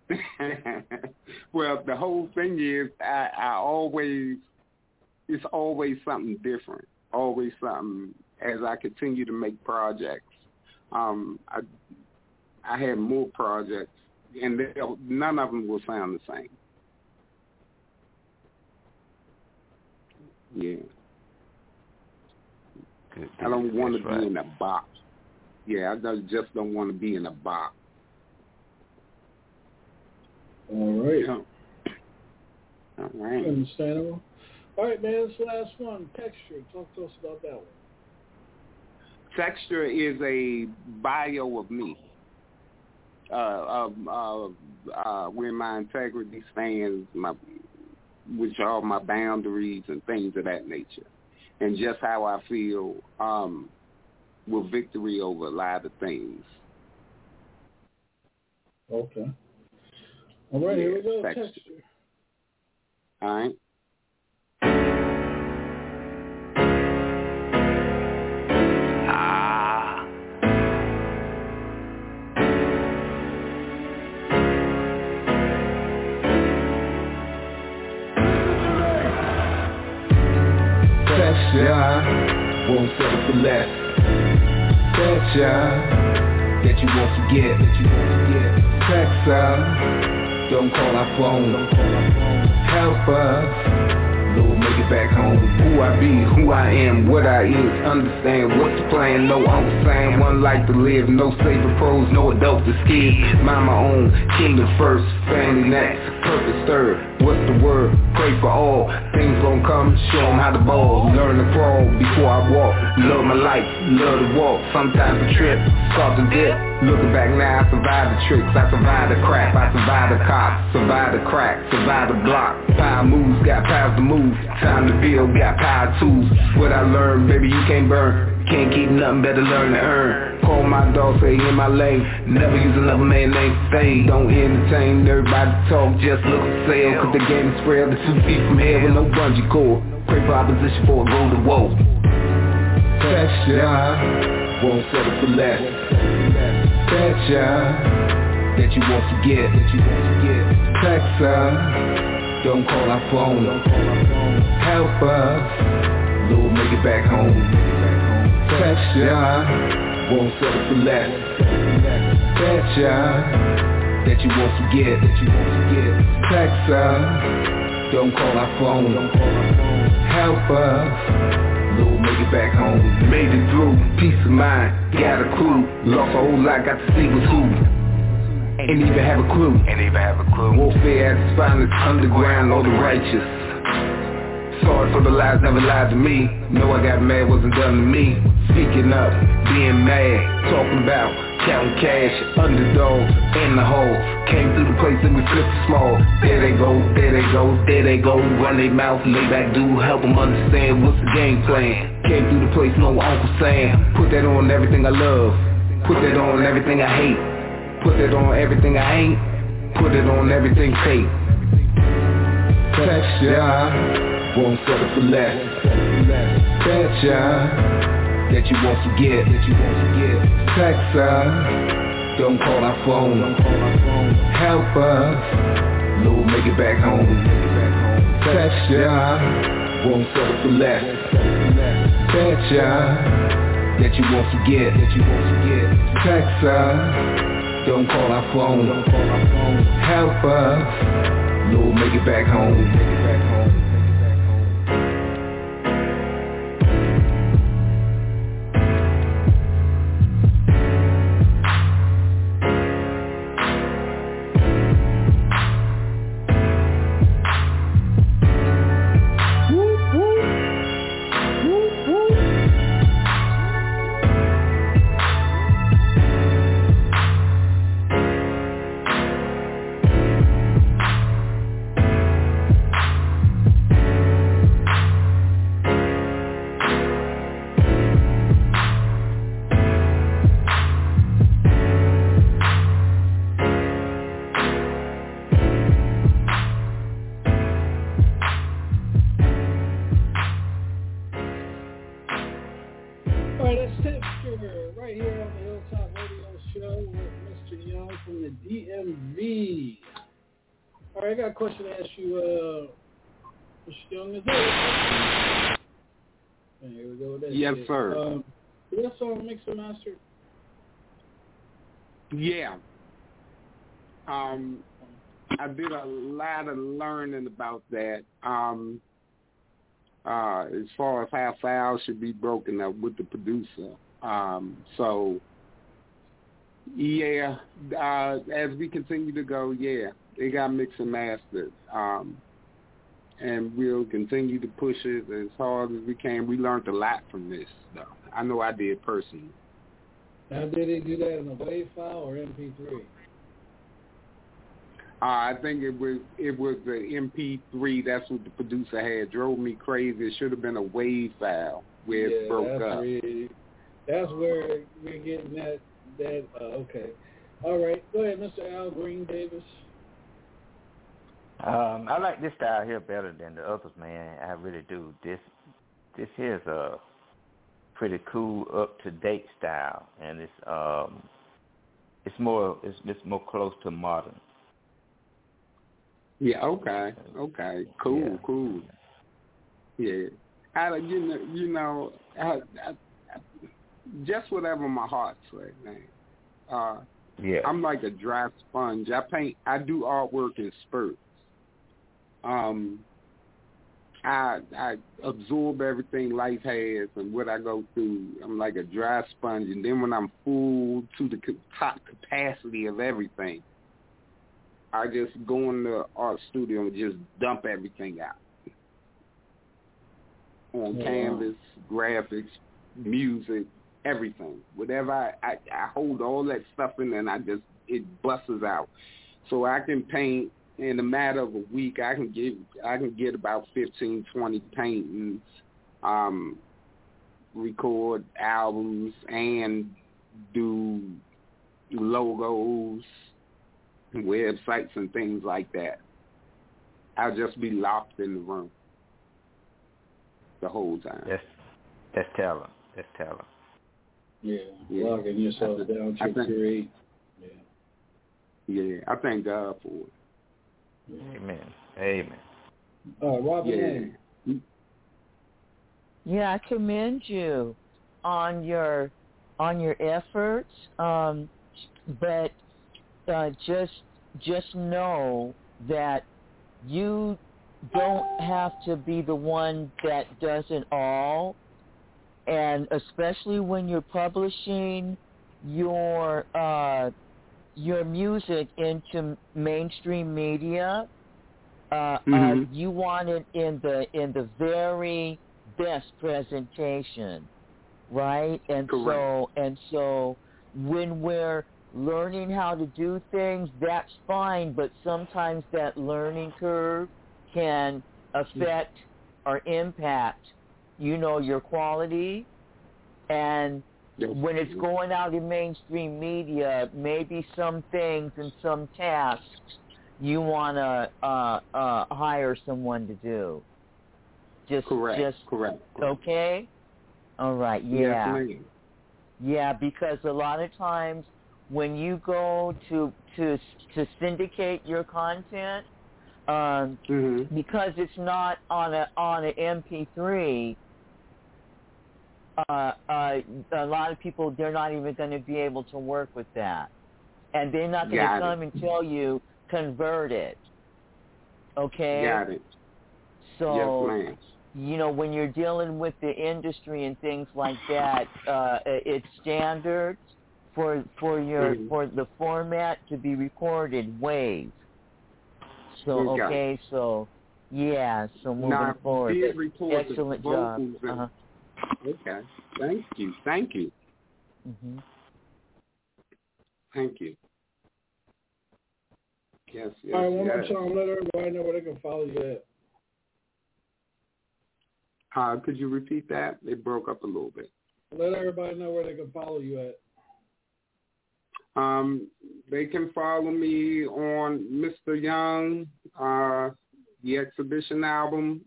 well, the whole thing is I, I always it's always something different. Always something as I continue to make projects. Um, I I had more projects, and they, none of them will sound the same. Yeah, I don't want to be right. in a box. Yeah, I just don't want to be in a box. All right. Yeah. All right. Understandable. All right, man. This last one, texture. Talk to us about that one. Texture is a bio of me, uh, um, uh, uh, where my integrity stands, my, which are my boundaries and things of that nature, and just how I feel um, with victory over a lot of things. Okay. All right, here we go. Texture. Texture. All right. Texture, won't settle for less. Texture, that you won't forget. That you won't forget. Texture, don't call our phone. Help us. Lord, make it back home. Who I be, who I am, what I is. Understand what's the plan. No Uncle Sam, one life to live. No saver pros, no adult to skid. Mind my own, kingdom first, family next, purpose third. What's the word? Pray for all. Things gon' come, show 'em how to ball. Learn to crawl before I walk. Love my life, love to walk. Sometimes a trip, start to dip. Looking back now, I survived the tricks, I survived the crap, I survived the cops, survived the crack, survived the block. Power moves, got powers to move. Time to build, got power tools. What I learned, baby, you can't burn. Can't keep nothing, better learn to earn. Call my dog, say in my lane. Never use another man name fade. Don't entertain everybody talk, just look for sale. Cause the game is frail, the two feet from hell with no bungee cord. Pray for opposition for a road to woe. Texture, won't settle for less. Texture, that you won't forget. That you won't forget. Text us, don't call our phone. Help us, Lord, make it back home. Texture, won't settle for less. Texture, that you won't forget. That you won't forget. Text us, don't call our phone. Help us. Lord, make it back home. Made it through, peace of mind, got a crew. Lost a whole lot, got to see what's who. Ain't even have a clue. Ain't even have a clue. Warfare at its finest, underground, all the righteous. Sorry for the lies, never lied to me. Know I got mad, wasn't done to me. Speaking up, being mad, talking about counting cash, underdogs, in the hole. Came through the place and we flipped the small. There they go, there they go, there they go. Run they mouth, lay back, do help them understand what's the game plan. Came through the place, no Uncle Sam. Put that on everything I love. Put that on everything I hate. Put that on everything I ain't. Put it on everything fake. Texture, won't settle for less. Texture, that you won't forget. That you won't forget. Text us, don't call our phone. Help us, Lord, make it back home. Texture, won't settle for less. Texture, that you won't forget. That you won't forget. Text us. Don't call our phone. Help us. Lord, make it back home. Make it back home. Yes, sir. Um, that song mastered? Yeah. Um, I did a lot of learning about that. Um, uh, as far as how files should be broken up with the producer. Um, so, yeah, uh, as we continue to go, yeah, it got mixed and mastered. Um, and we'll continue to push it as hard as we can. We learned a lot from this, though. I know I did personally. Now, did they do that in a WAV file or MP3? Uh, I think it was it was the MP3. That's what the producer had. Drove me crazy. It should have been a WAV file where it broke that's up. Really, that's where we're getting that. That uh, okay. All right, go ahead, Mr. Al Green Davis. Um, I like this style here better than the others, man. I really do. This this here's a pretty cool, up to date style, and it's um, it's more it's it's more close to modern. Yeah. Okay. Okay. Cool. Yeah. Cool. Yeah. I you know you know I, I, I, just whatever my heart says, man. Uh, Yeah. I'm like a dry sponge. I paint. I do artwork in spurts. Um, I I absorb everything life has and what I go through. I'm like a dry sponge, and then when I'm full to the top capacity of everything, I just go in the art studio and just dump everything out on Wow. canvas, graphics, music, everything. Whatever I, I I hold all that stuff in and I just it busts out. So I can paint in a matter of a week. I can get I can get about fifteen, twenty paintings, um, record albums, and do logos, websites, and things like that. I'll just be locked in the room the whole time. That's that's talent. That's talent. Yeah, Yeah. locking yourself I think- down I to think- create. Yeah. Yeah, I thank God for it. Amen. Amen. Uh, Robin Yeah. Yeah, I commend you on your on your efforts. Um, but uh, just just know that you don't have to be the one that does it all, and especially when you're publishing your uh, your music into mainstream media. Uh, uh, Mhm. you want it in the in the very best presentation, right? And so and so when we're learning how to do things, that's fine, but sometimes that learning curve can affect or impact, you know, your quality and. When it's going out in mainstream media, maybe some things and some tasks you want to uh, uh, hire someone to do. Just, correct, just correct. okay. All right, yeah, ma'am. yeah. Because a lot of times when you go to to to syndicate your content, um, Mhm. because it's not on a on an MP3. Uh, uh, a lot of people they're not even going to be able to work with that, and they're not going to it. come and tell you convert it. Okay. Got it. So yes, you know when you're dealing with the industry and things like that, uh, it's standard for for your Mhm. for the format to be recorded wave. So Okay. so yeah, so moving Now, forward, did record the excellent job. Uh-huh. Okay. Thank you. Thank you. hmm Thank you. Yes, yes, All right, one more time. Let everybody know where they can follow you at. Uh, could you repeat that? It broke up a little bit. Let everybody know where they can follow you at. Um, they can follow me on Mr. Young, uh, the exhibition album,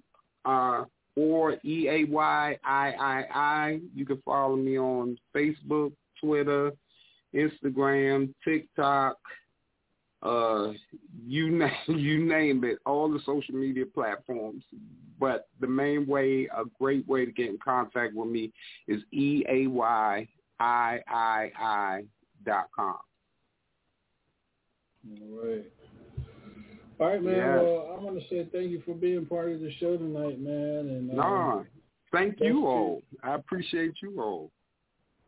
uh, or E A Y I I I. You can follow me on Facebook, Twitter, Instagram, TikTok, uh, you name you name it, all the social media platforms. But the main way, a great way to get in contact with me is e a y i i i dot com. All right. All right, man. Yes. Well, I want to say thank you for being part of the show tonight, man. And uh, Nah, thank Thank you you. all. I appreciate you all.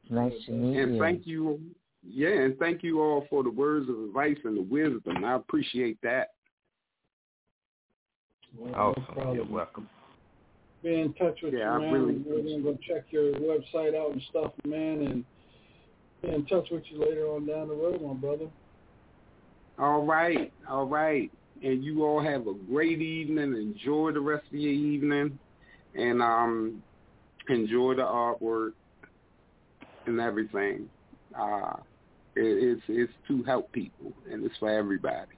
Nice to meet And you. thank you, yeah, and thank you all for the words of advice and the wisdom. I appreciate that. well, no Awesome. problem. You're welcome. Be in touch with Yeah, you, man. really- We're gonna go check your website out and stuff, man, and be in touch with you later on down the road, my brother. All right, all right. And you all have a great evening. Enjoy the rest of your evening, and um, enjoy the artwork and everything. Uh, it, it's it's to help people, and it's for everybody.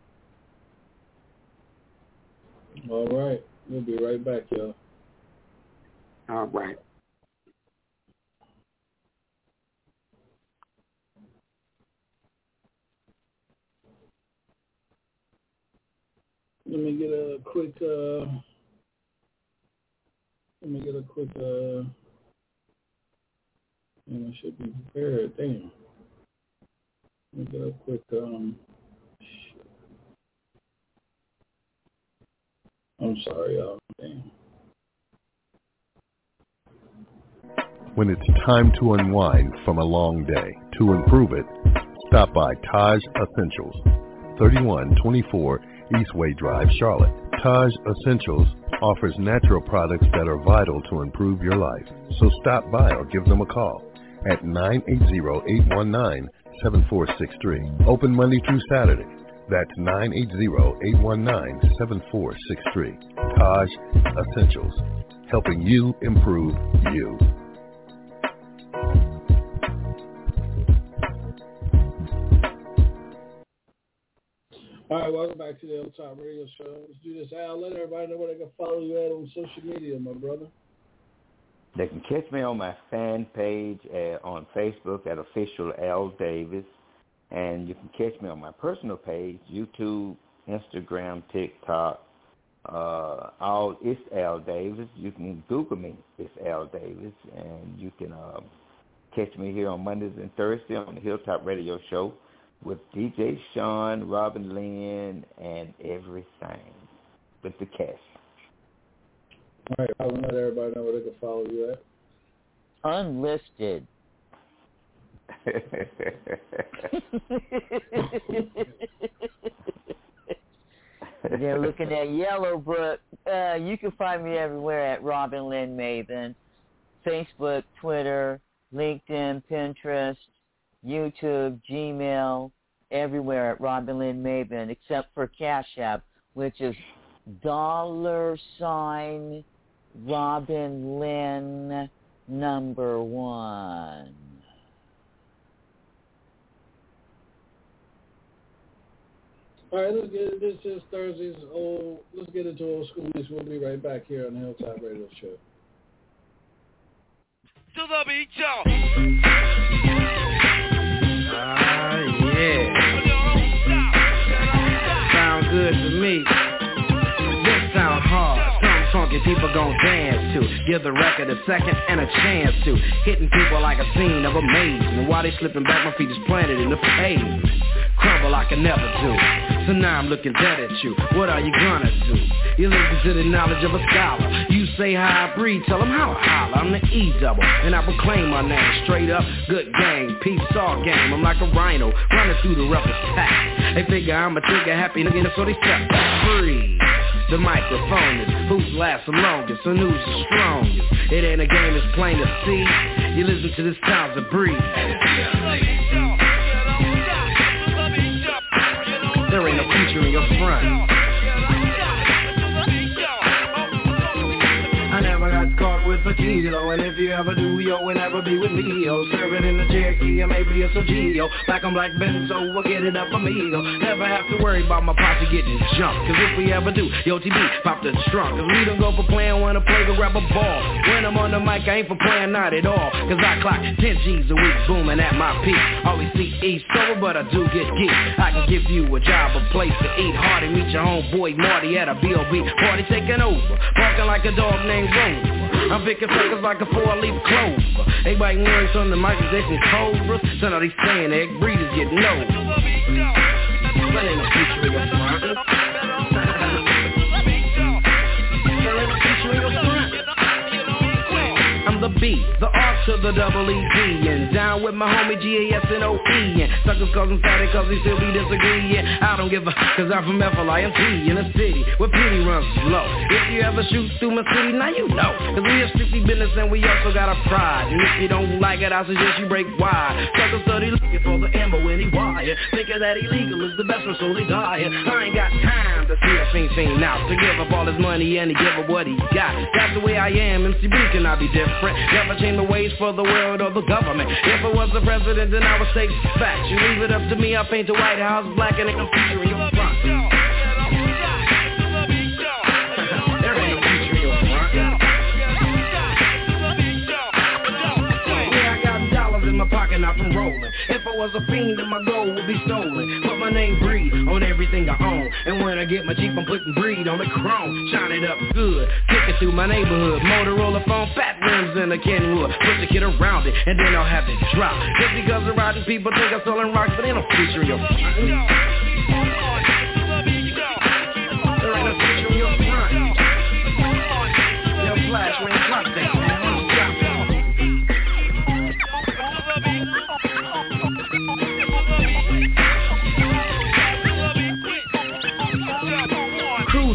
All right. We'll be right back, y'all. All right. Let me get a quick uh let me get a quick uh and I should be prepared, damn. Let me get a quick um I'm sorry, y'all. Damn. When it's time to unwind from a long day, to improve it, stop by Taj Essentials, 3124 Eastway Drive, Charlotte. Taj Essentials offers natural products that are vital to improve your life. So stop by or give them a call at 980-819-7463. Open Monday through Saturday. That's 980-819-7463. Taj Essentials, helping you improve you. All right, welcome back to the Hilltop Radio Show. Let's do this, Al. Let everybody know where they can follow you at on social media, my brother. They can catch me on my fan page uh, on Facebook at official L Davis, and you can catch me on my personal page, YouTube, Instagram, TikTok. Uh, all it's Al Davis. You can Google me. It's Al Davis, and you can uh, catch me here on Mondays and Thursdays on the Hilltop Radio Show with DJ Sean, Robin Lynn, and everything with the cash. All right, I'll let everybody know where they can follow you at. Unlisted. They're looking at Yellow Book. Uh, you can find me everywhere at Robin Lynn Maven. Facebook, Twitter, LinkedIn, Pinterest, YouTube, Gmail, everywhere at Robin Lynn Maven, except for Cash App, which is dollar sign Robin Lynn number one. All right, let's get this is Thursday's old. Let's get into old school music. We'll be right back here on the Hilltop Radio Show. To the beat, y'all. Ah, yeah. Sound good to me. This sound hard. Funky people gon' dance to. Give the record a second and a chance to. Hitting people like a scene of amazement. While they slipping back, my feet is planted in the pavement. Crumble like I never do. So now I'm looking dead at you. What are you gonna do? You listen to the knowledge of a scholar. Say how I breathe, tell them how I holler. I'm the E double, and I proclaim my name straight up. Good gang, peace all game. I'm like a rhino running through the roughest pack. They figure I'm a trigger happy nigga, so they step back free. The microphone is who's last the longest and who's the strongest. It ain't a game, it's plain to see. You listen to this sounds of breeze. There ain't no future in your front. With a kilo. And if you ever do, yo, will never be with me, yo. Serve it in the Cherokee or maybe it's a Geo. Black on black Benzo, we'll get it up amigo. Never have to worry about my posse getting jumped. Cause if we ever do, yo, TB, pop the trunk. Cause we don't go for playing, wanna play grab a ball. When I'm on the mic, I ain't for playing, not at all. Cause I clock 10 G's a week, booming at my peak. Always see East sober, but I do get geek. I can give you a job, a place to eat. Hardy, meet your homeboy Marty at a B.O.B. Party taking over, barking like a dog named Rover. I'm picking suckers like a four-leaf clover. Biting words on the mic, they some cobras. Son of these saying egg breeders getting ain't no future in your front. I'm the B, the R to the double E D And down with my homie G-A-S-N-O-E And suckers cause I'm static cause they still be disagreeing. I don't give a cause I'm from F-L-I-N-T In a city where pity runs low. If you ever shoot through my city, now you know. Cause we are strictly business and we also got a pride. And if you don't like it, I suggest you break wide. Suckers study looking for the ammo in the wire Thinking that illegal is the best for so they die I ain't got time to see a fiend fiend now To give up all his money and to give up what he got. That's the way I am, MC B can I be different? Never change the ways for the world or the government. If I was the president then I would state facts. You leave it up to me, I'll paint the White House black and I'm featuring your front my pocket, rolling. If I was a fiend then my gold would be stolen. Put my name breed on everything I own. And when I get my Jeep I'm putting breed on the chrome. Shine it up good, kick it through my neighborhood. Motorola phone, fat rims and a Kenwood. Put the kid around it and then I'll have it drop Just because the riding people think I'm selling rocks But they don't feature in your ain't no feature in your front. Yo, Flash, drop that,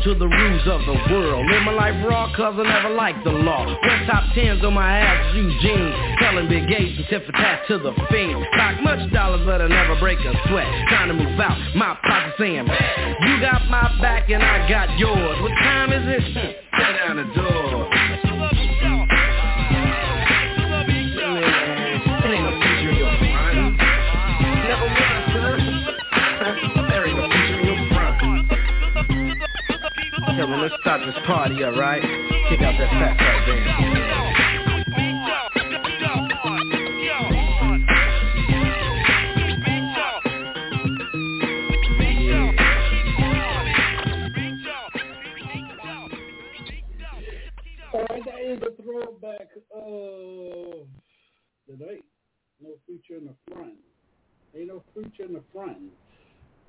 to the rules of the world. Live my life raw cause I never liked the law. Went top tens on my ass, Eugene. Telling Big Gates and tip tat to the fiend. Talk much dollars but I never break a sweat. Trying to move out, my pocket saying, You got my back and I got yours. What time is it? Tear down the door. Well, let's start this party, alright? Kick out that fat fat band. That is a throwback of the night. No future in the front. Ain't no future in the front.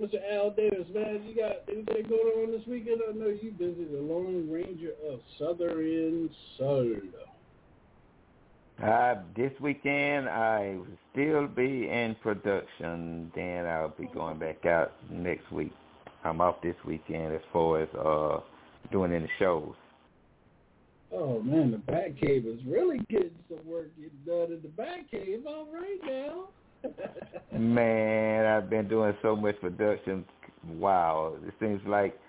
Mr. Al Davis, man, you got anything going on this weekend? I know you busy. The Lone Ranger of Southern Soul. Uh, this weekend I will still be in production. Then I'll be going back out next week. I'm off this weekend as far as uh doing any shows. Oh man, the Batcave is really getting some work getting done in the Batcave. All right now. Man, I've been doing so much production. Wow, it seems like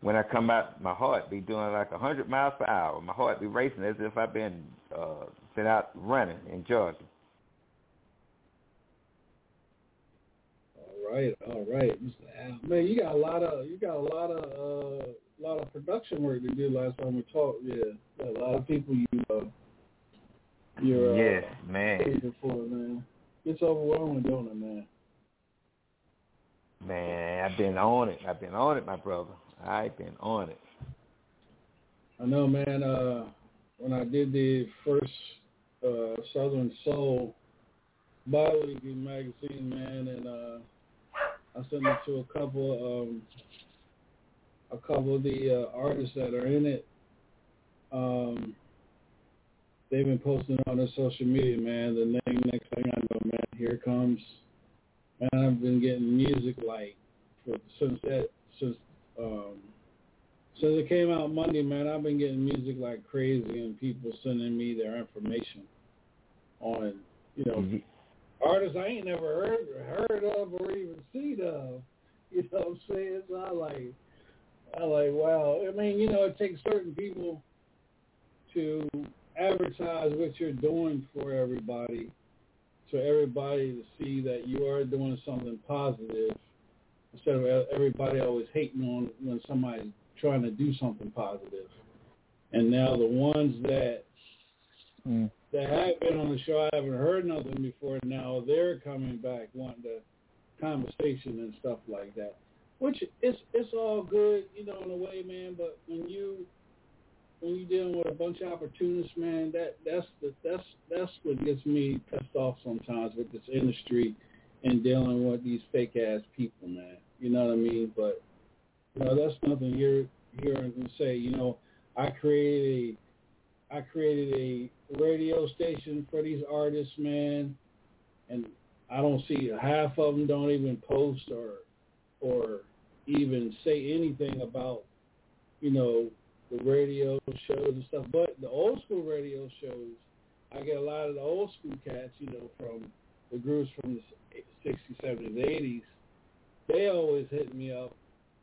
when I come out, my heart be doing like a hundred miles per hour. My heart be racing as if I've been uh, been out running in Georgia. All right, all right, Man, you got a lot of you got a lot of uh, lot of production work to do. Last time we talked, yeah, a lot of people you uh, you're uh, Yes, man. for, man. It's overwhelming, don't it, man? Man, I've been on it. I've been on it, my brother. I've been on it. I know, man. Uh, when I did the first uh, Southern Soul bi-weekly magazine, man, and uh, I sent it to a couple, um, a couple of the uh, artists that are in it. Um, they've been posting on their social media, man. The name, next thing here comes. Man, I've been getting music like since that since um, since it came out Monday, man. I've been getting music like crazy, and people sending me their information on you know artists I ain't never heard heard of or even seen of. You know what I'm saying? So I like I like wow. I mean, you know, it takes certain people to advertise what you're doing for everybody, so everybody to see that you are doing something positive, instead of everybody always hating on when somebody's trying to do something positive. And now the ones that Mm. that have been on the show, I haven't heard nothing before. Now they're coming back wanting to conversation and stuff like that, which it's it's all good, you know, in a way, man. But when you when you dealing with a bunch of opportunists, man, that that's the that's that's what gets me pissed off sometimes with this industry and dealing with these fake ass people, man. You know what I mean? But you know, that's nothing here here to say. You know, I created a I created a radio station for these artists, man, and I don't see half of them don't even post or or even say anything about you know the radio shows and stuff. But the old school radio shows, I get a lot of the old school cats, you know, from the groups from the 60s, 70s, 80s. They always hit me up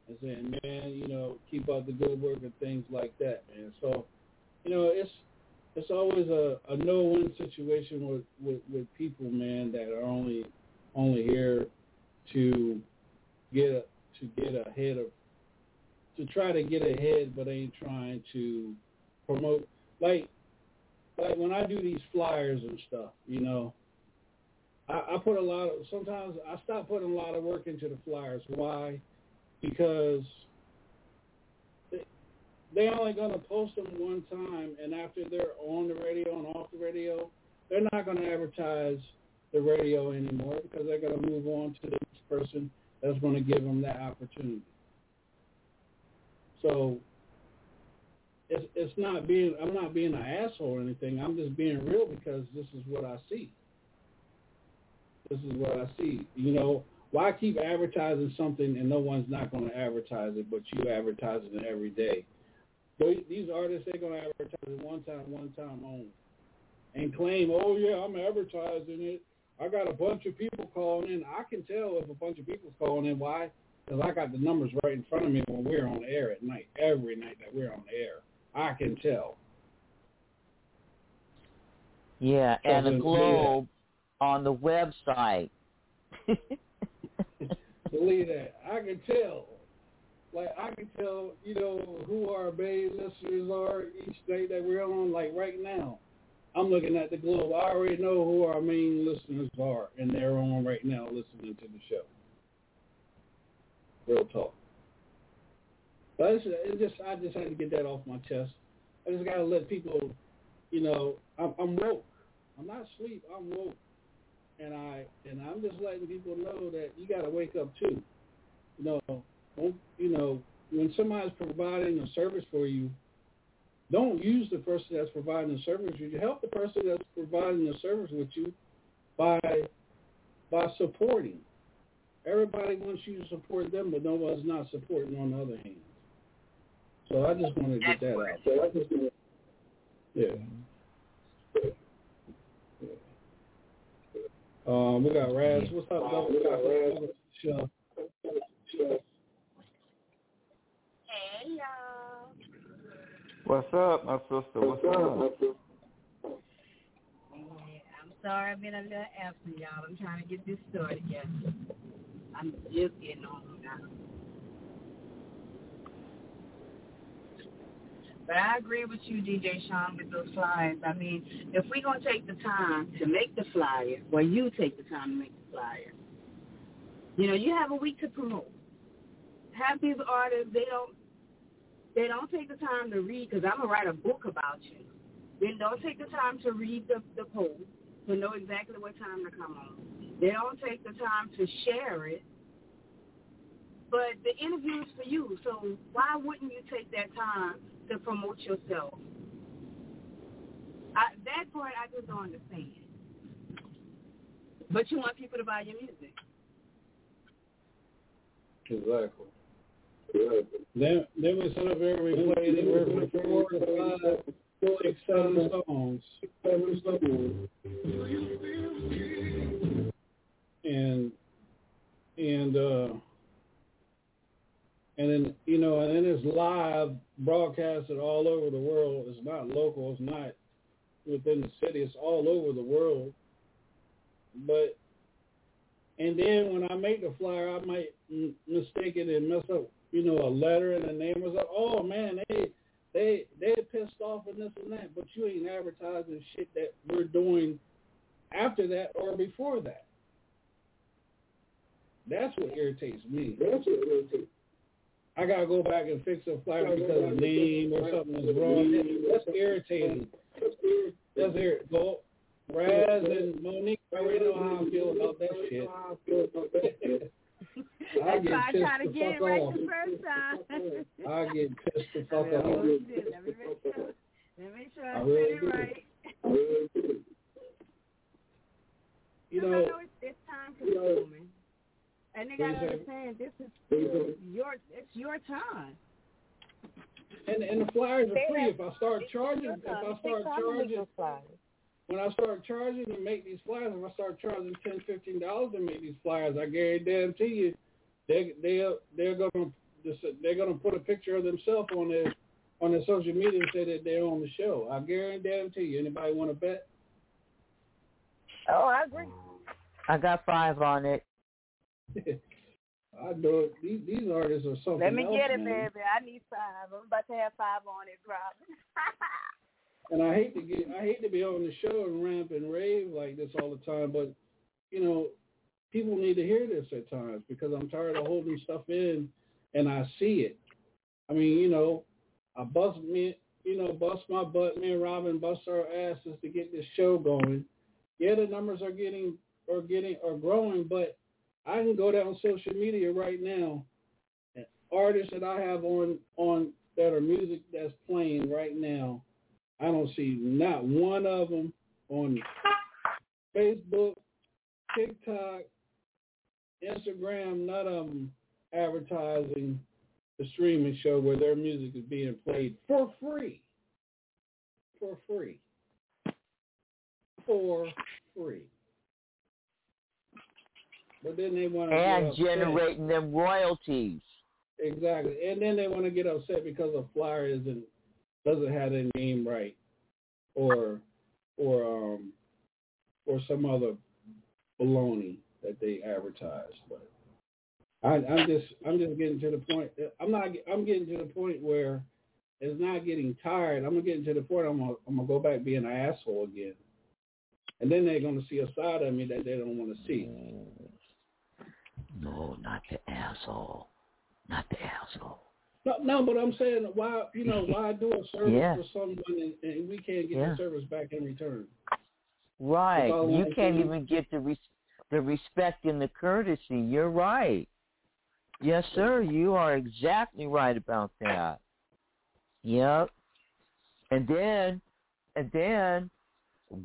and saying, man, you know, keep up the good work and things like that, man. So, you know, it's it's always a, a no-win situation with, with, with people, man, that are only only here to get a, to get ahead of to try to get ahead, but ain't trying to promote. Like like when I do these flyers and stuff, you know, I, I put a lot of sometimes I stop putting a lot of work into the flyers. Why? Because they only going to post them one time, and after they're on the radio and off the radio, they're not to advertise the radio anymore because they're to move on to the next person that's to give them that opportunity. So it's it's not being I'm not being an asshole or anything. I'm just being real because this is what I see. This is what I see. You know, why keep advertising something and no one's not going to advertise it, but you advertising it every day? These artists, they're going to advertise it one time, one time only. And claim, oh, yeah, I'm advertising it. I got a bunch of people calling in. I can tell if a bunch of people's calling in. Why? Because I got the numbers right in front of me when we're on air at night, every night that we're on air. I can tell. Yeah, and the Globe on the website. Believe that. I can tell like I can tell, you know, who our main listeners are each day that we're on. Like right now, I'm looking at the globe. I already know who our main listeners are, and they're on right now listening to the show. Real talk. But it's, it just, I just had to get that off my chest. I just gotta let people, you know, I'm, I'm woke. I'm not asleep. I'm woke, and I and I'm just letting people know that you gotta wake up too. You know, you know, when somebody's providing a service for you, don't use the person that's providing the service you. Help the person that's providing the service with you by by supporting. Everybody wants you to support them, but no one's not supporting on the other hand. So I just want to get that out. So I just yeah. Um, we got Raz. What's up, brother? We got Raz. Show. Hey y'all. What's up, my sister? What's up? I'm sorry I've been a little absent, y'all. I'm trying to get this story together. I'm just getting on now. But I agree with you, DJ Sean, with those flyers. I mean, if we're going to take the time to make the flyer, well, you take the time to make the flyer. You know, you have a week to promote. Have these artists, they don't they don't take the time to read, because I'm going to write a book about you. Then don't take the time to read the, the post to know exactly what time to come on. They don't take the time to share it. But the interview is for you, so why wouldn't you take that time to promote yourself? I, that part I just don't understand. But you want people to buy your music. Exactly. Then, then we sit up here and we play anywhere from four to five, six, seven songs. Seven songs. And and uh and then you know, and then it's live broadcasted all over the world. It's not local. It's not within the city. It's all over the world. But and then when I make the flyer, I might m- mistake it and mess up, you know, a letter and a name was like, oh man, they they they pissed off and this and that, but you ain't advertising shit that we're doing after that or before that. That's what irritates me. That's what irritates. Me. I gotta go back and fix a flyer because a name or something is wrong. That's irritating. That's irritating. Well, Raz and Monique I already know how I feel about that shit. I get I pissed to the fuck right off. the first time. I get pissed the fuck off. me make sure, let me make sure I I really said it right. You know, know it's, it's time consuming. And they gotta What you say? understand this is your it's your time. and and the flyers are free. If I start charging, if I start charging, when I start charging to make these flyers, if I start charging ten, fifteen dollars to make these flyers, I guarantee you, they they they're gonna they're gonna put a picture of themselves on their on their social media and say that they're on the show. I guarantee you. Anybody want to bet? Oh, I agree. I got five on it. I know it. These, these artists are something Let me else, get it, man. baby. I need five. I'm about to have five on it, dropping. And I hate to get, I hate to be on the show and ramp and rave like this all the time, but you know, people need to hear this at times because I'm tired of holding stuff in, and I see it. I mean, you know, I bust me, you know, bust my butt. Me and Robin bust our asses to get this show going. Yeah, the numbers are getting, are getting, are growing, but I can go down social media right now, artists that I have on on that are music that's playing right now. I don't see not one of them on Facebook, TikTok, Instagram. None of them advertising the streaming show where their music is being played for free. For free. For free. But then they want to And generating them royalties. Exactly, and then they want to get upset because a flyer isn't doesn't have their name right, or or um or some other baloney that they advertise. But I, I'm just I'm just getting to the point. I'm not. I'm getting to the point where it's not getting tired. I'm getting to get to the point. I'm gonna I'm gonna go back being an asshole again, and then they're gonna see a side of me that they don't want to see. No, not the asshole. Not the asshole. No, no, but I'm saying why you know why do a service Yeah. for someone and, and we can't get Yeah. the service back in return? Right. You can't do. even get the res- the respect and the courtesy. You're right. Yes, sir. You are exactly right about that. Yep. And then, and then,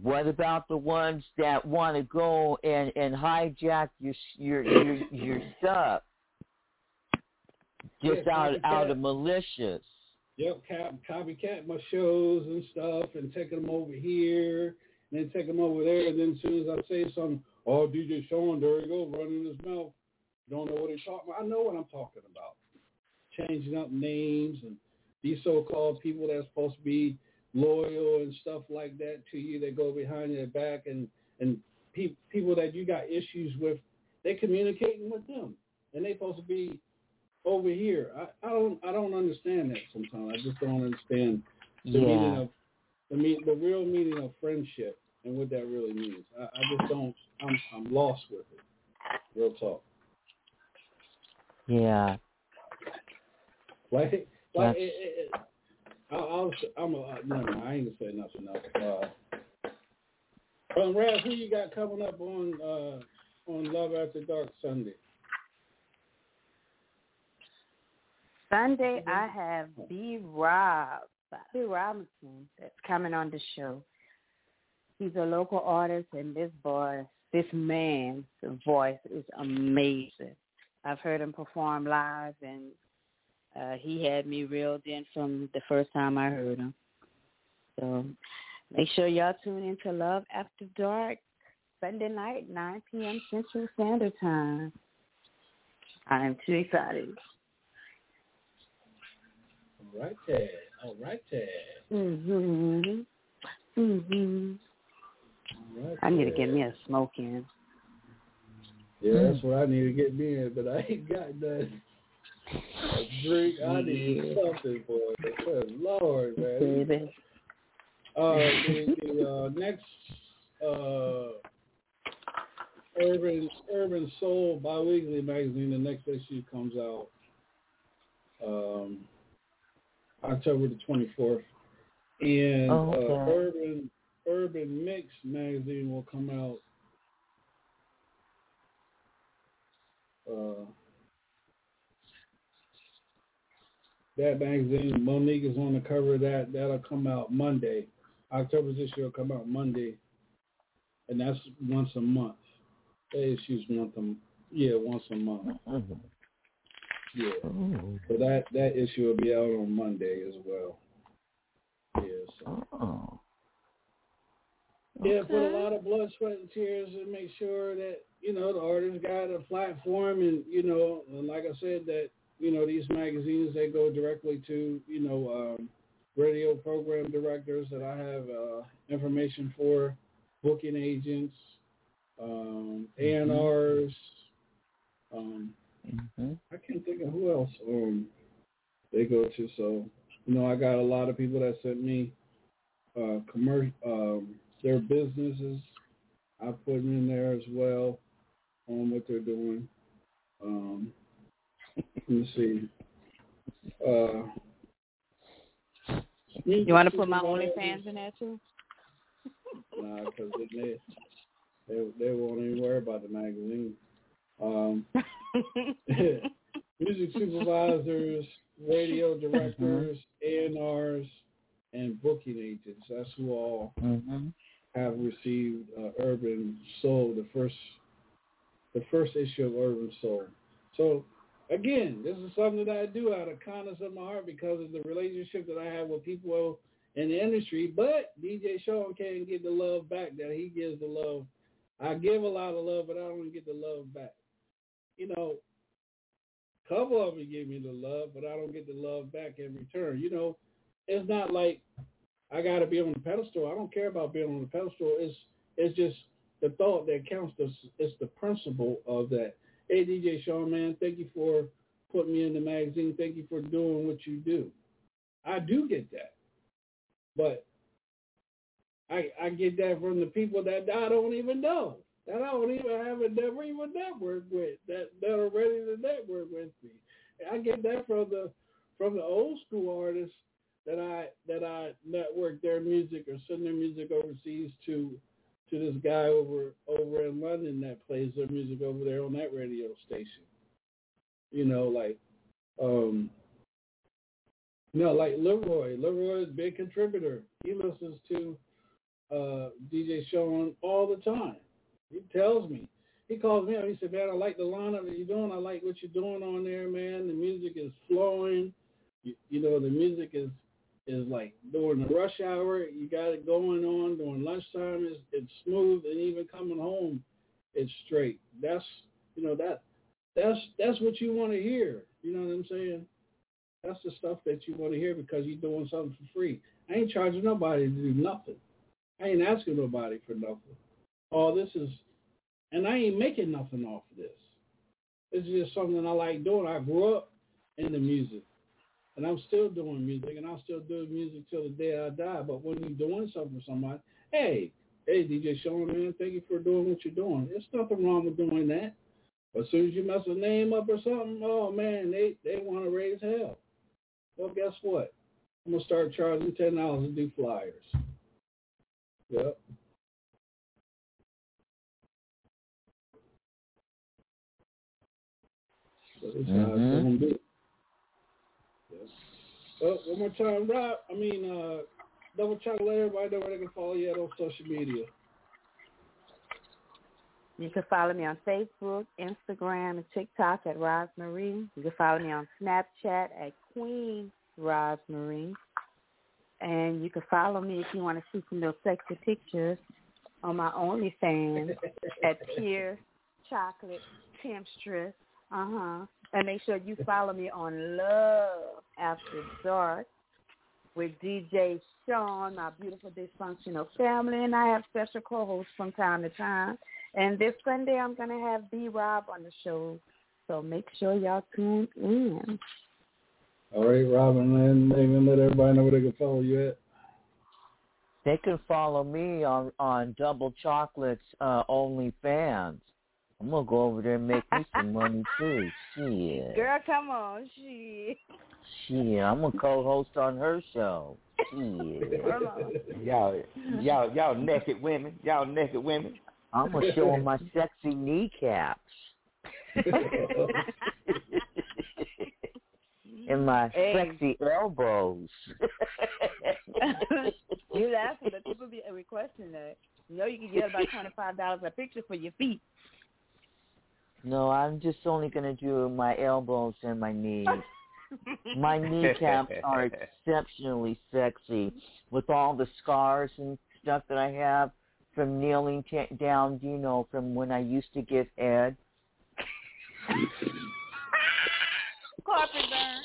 what about the ones that want to go and and hijack your your your your stuff just Yeah, out out of malicious? Yep, cop, copycat my shows and stuff, and taking them over here, and then take them over there, and then as soon as I say something, oh DJ Sean, there you go, running his mouth. Don't know what he's talking about. I know what I'm talking about. Changing up names and these so-called people that's supposed to be loyal and stuff like that to you, they go behind your back and and pe- people that you got issues with, they communicating with them, and they supposed to be over here. I, I don't I don't understand that sometimes. I just don't understand the Yeah. meaning of the mean the real meaning of friendship and what that really means. I, I just don't. I'm I'm lost with it. Real talk. Yeah. Like like That's- it, it, it, I, I'll I'm a uh, no, no I ain't gonna say nothing else. Uh, um, Raz, who you got coming up on uh on Love After Dark Sunday? Sunday, I have B. Rob, B. Robinson, that's coming on the show. He's a local artist, and this boy, this man's voice is amazing. I've heard him perform live, and uh, he had me reeled in from the first time I heard him. So make sure y'all tune in to Love After Dark Sunday night, 9 p.m. Central Standard Time. I am too excited. All right, there. All right, there. hmm Mhm. Right I need to get me a smoke in. Yeah, that's what I need to get me in, but I ain't got nothing. Drink, I need something for it. Good Lord, man. Baby. Uh, the, the uh, next uh, Urban Urban Soul Biweekly magazine, the next issue comes out um, October the twenty fourth, and Oh, uh, okay. Urban Urban Mix magazine will come out. Uh, that magazine, Monique is on the cover of that. That'll come out Monday. October's issue will come out Monday, and that's once a month. That issue's once a yeah once a month. Mm-hmm. Yeah. So that that issue will be out on Monday as well. Yeah. So. Oh. Yeah, put a lot of blood, sweat, and tears and make sure that you know the artist got a platform, and you know, and like I said, that you know these magazines they go directly to you know um, radio program directors that I have uh, information for, booking agents, um, A&Rs. Um, I can't think of who else um, they go to. So you know, I got a lot of people that sent me uh, commercial. Um, their businesses. I put them in there as well on what they're doing. Um, let me see. Uh, You want to put my OnlyFans in there too? Nah, because they, they they won't even worry about the magazine. Um, music supervisors, radio directors, A&Rs, and booking agents. That's who all Mm-hmm. have received uh, Urban Soul, the first the first issue of Urban Soul. So again, this is something that I do out of kindness of my heart because of the relationship that I have with people in the industry. But DJ Sean can't get the love back that he gives the love. I give a lot of love, but I don't get the love back. You know, a couple of them give me the love, but I don't get the love back in return. You know, it's not like I got to be on the pedestal. I don't care about being on the pedestal. It's it's just the thought that counts. It's, it's the principle of that. Hey, DJ Sean, man, thank you for putting me in the magazine. Thank you for doing what you do. I do get that, but I I get that from the people that I don't even know, that I don't even have a never even network with, that that are ready to network with me. I get that from the from the old school artists that I that I network their music or send their music overseas to to this guy over over in London that plays their music over there on that radio station. You know, like um know, like Leroy. Leroy is a big contributor. He listens to uh DJ Sean all the time. He tells me. He calls me up. He said, Man, I like the lineup that you're doing. I like what you're doing on there, man. The music is flowing. You, you know, the music is is like during the rush hour, you got it going on. During lunchtime, it's, it's smooth, and even coming home, it's straight. That's you know that that's that's what you want to hear. You know what I'm saying? That's the stuff that you want to hear because you're doing something for free. I ain't charging nobody to do nothing. I ain't asking nobody for nothing. All this is, and I ain't making nothing off of this. It's just something I like doing. I grew up in the music. And I'm still doing music, and I'll still do music till the day I die. But when you're doing something for somebody, hey, hey, DJ Sean, man, thank you for doing what you're doing. There's nothing wrong with doing that. But as soon as you mess a name up or something, oh man, they they want to raise hell. Well, guess what? I'm gonna start charging ten dollars to do flyers. Yep. So this is how it's Mhm. gonna be. Yes. Oh, one more time, Rob. I mean, uh, double check let everybody know where they can follow you at on social media. You can follow me on Facebook, Instagram, and TikTok at Rosemarie. You can follow me on Snapchat at Queen Rosemarie. And you can follow me if you want to see some little sexy pictures on my OnlyFans at Pure Chocolate Temptress. Uh huh. And make sure you follow me on Love After Dark with DJ Sean, my beautiful dysfunctional family, and I have special co-hosts from time to time. And this Sunday, I'm going to have B Rob on the show, so make sure y'all tune in. All right, Robin, and even let everybody know where they can follow you at. They can follow me on on Double Chocolate's uh, OnlyFans. I'm gonna go over there and make me some money too. Shit. Girl, come on, shit. Shit, I'm a co-host on her show. Shit. y'all, y'all, y'all naked women. Y'all naked women. I'm gonna show 'em my sexy kneecaps. and my Hey. sexy elbows. you laughing, but people be requesting that. You know, you can get about twenty five dollars a picture for your feet. No, I'm just only gonna do my elbows and my knees. My kneecaps are exceptionally sexy with all the scars and stuff that I have from kneeling t- down, you know, from when I used to get Ed. Carpet burn.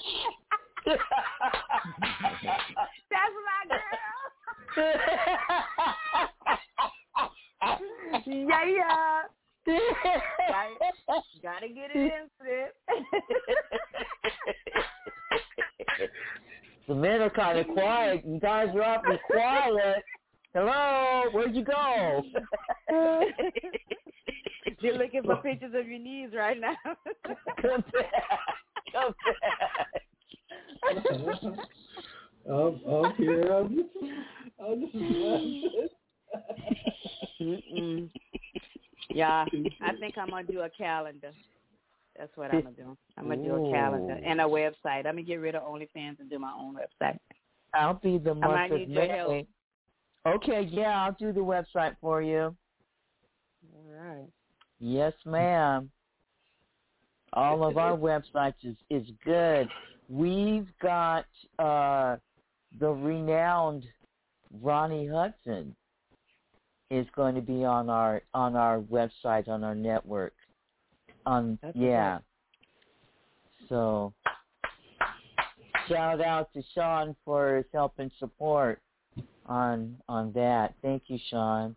That's my girl. yeah, yeah. Gotta, gotta get it in, sis. the men are kind of quiet. You guys are awfully quiet. Hello, where'd you go? You're looking for pictures of your knees right now. Come back. Come back. I'm, I'm here. I'm just, I'm just Mm-mm. Yeah, I think I'm gonna do a calendar. That's what I'm gonna do. I'm gonna do a calendar and a website. I'm gonna get rid of OnlyFans and do my own website. I'll be the I month might of need your help. May. Okay, yeah, I'll do the website for you. All right. Yes, ma'am. All of our websites is is good. We've got uh the renowned Ronnie Hudson is going to be on our on our website on our network. On That's yeah. So shout out to Sean for his help and support on on that. Thank you, Sean.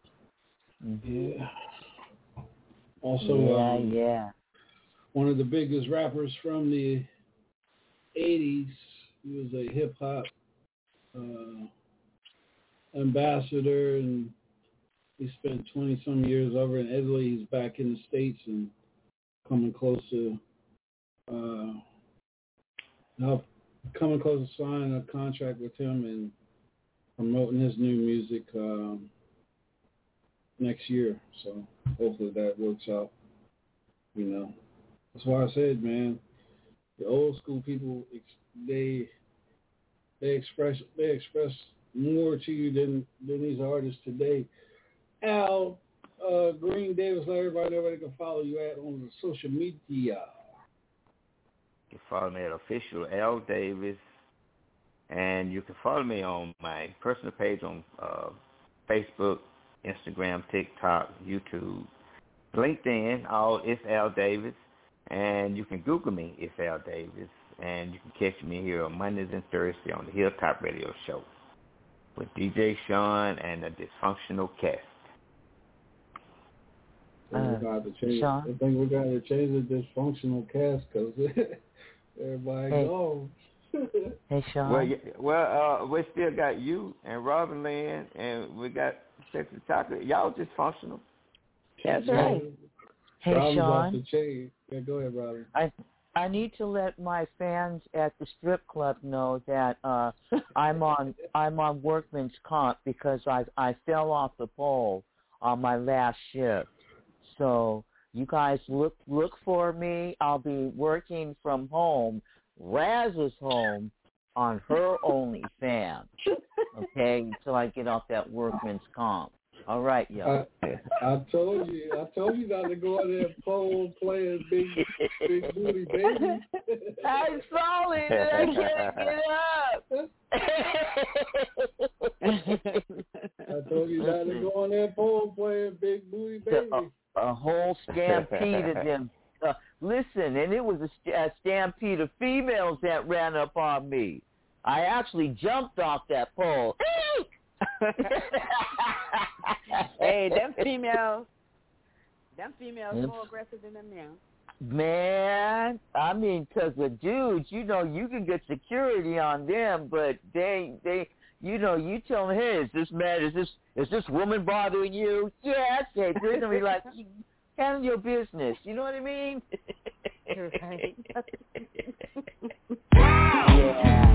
Mhm. Yeah. Also, yeah, um, yeah. one of the biggest rappers from the 80s. He was a hip hop uh, ambassador and he spent 20 some years over in Italy. He's back in the States and coming close to uh, now coming close to signing a contract with him and promoting his new music um, next year. So hopefully that works out. You know, that's why I said, man, the old school people they they express they express more to you than than these artists today. Al uh, Green Davis, let everybody know where they can follow you at on the social media. You can follow me at official Al Davis, and you can follow me on my personal page on uh, Facebook, Instagram, TikTok, YouTube, LinkedIn. All it's Al Davis, and you can Google me. It's Al Davis, and you can catch me here on Mondays and Thursdays on the Hilltop Radio Show with DJ Sean and the Dysfunctional Cast. I think Uh, we got to change. Sean? I think we got to change the dysfunctional cast because everybody Hey. goes. Hey, Sean. Well, yeah, well, uh, we still got you and Robin Lynn, and we got Sexy Chocolate. Y'all dysfunctional. That's right. Hey, Robin's off Sean. the chain. Yeah, go ahead, Robin. I I need to let my fans at the strip club know that uh I'm on I'm on workman's comp because I I fell off the pole on my last shift. So you guys look look for me. I'll be working from home. Raz is home on her OnlyFans. Okay, until I get off that workman's comp. All right, yo. I, I, told you, I told you not to go out there and pole playing big, big booty baby. I saw it, and I can't get up. I told you not to go out there pole playing big booty baby. A, a whole stampede of them. Uh, listen, and it was a, a stampede of females that ran up on me. I actually jumped off that pole. Eek! hey, them females, them females more aggressive than them men. Man, I mean, because the dudes, you know, you can get security on them, but they, they, you know, you tell them, hey, is this man, is this, is this woman bothering you? Yeah, okay. They're gonna be like, handle your business. You know what I mean? You're right. yeah.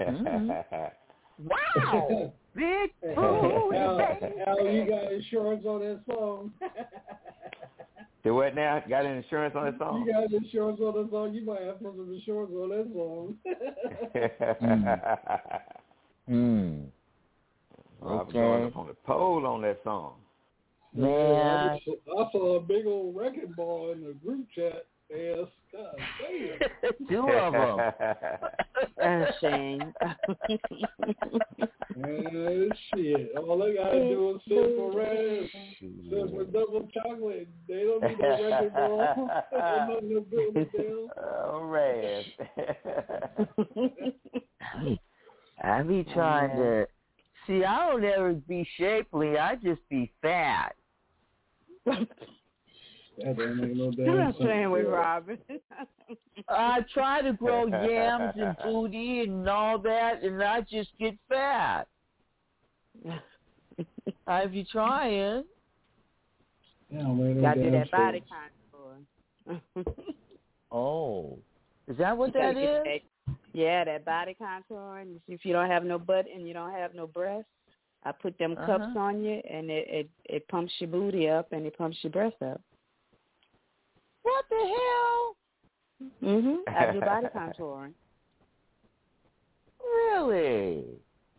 Mhm. Wow. Big booty, Al. Al, you got insurance on that song. Do what now? Got an insurance on that song? You got insurance on that song. You might have to put some insurance on that song. Hmm. Robin Okay. going up on the pole on that song. Yeah, Man. I saw- I saw a big old wrecking ball in the group chat. Yes, God damn. Two of them. Oh, Shane. Man, shit. All they gotta do is sit for red, sit for double chocolate. They don't need no wrecking ball. Nothing to do with them. All right. I be trying to see. I don't ever be shapely. I just be fat. That don't make no damn I'm not sense. playing with Robin. I try to grow yams and booty and all that, and I just get fat. I be trying. Yeah, don't make no Gotta do that body sense. contour. Oh, is that what You gotta that that- yeah, that body contour. And if you don't have no butt and you don't have no breasts, I put them cups Uh-huh. on you, and it, it it pumps your booty up and it pumps your breasts up. What the hell? Mhm. I do body contouring. Really?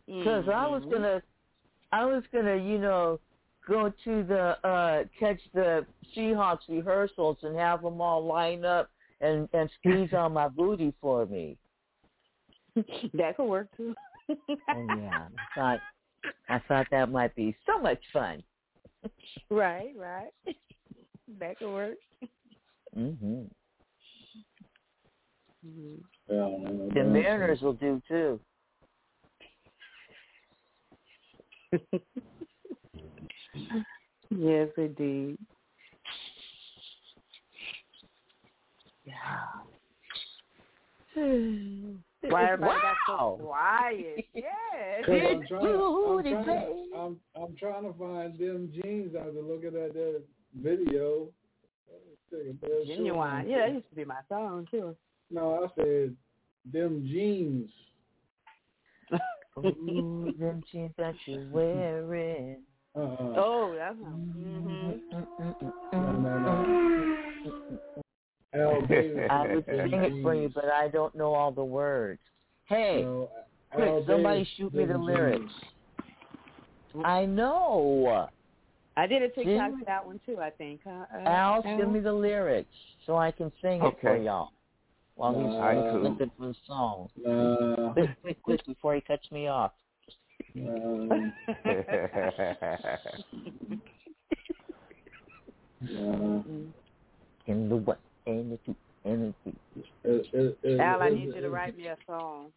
Because I was gonna, I was gonna, you know, go to the uh catch the Seahawks rehearsals and have them all line up and and squeeze on my booty for me. that could work too. Oh yeah, I thought I thought that might be so much fun. right, right. that could work. Mhm. Mhm. That don't The Mariners will do too. yes, indeed. Why everybody got so Wow. quiet? Yes. I'm trying, I'm, trying. I'm, I'm trying to find them jeans after looking at that video. Take a damn shit. Genuine. Yeah, that used to be my song too. No, I said them jeans. Ooh, them jeans that you're wearing. Uh-uh. Oh, that's mhm. No, no, no. I would them sing it for you, but I don't know all the words. Hey, No, quick, somebody shoot me the lyrics. jeans. I know. I did a TikTok Didn't- for that one too. I think. Uh, Al, give me the lyrics so I can sing it for Okay. y'all while he's All right, cool. looking for the song. Nah, Quick, quick, quick, before he cuts me off. nah, nah. In the what? In the two, in the two. It- it- it- Al, I it- need you to uh, write me a song.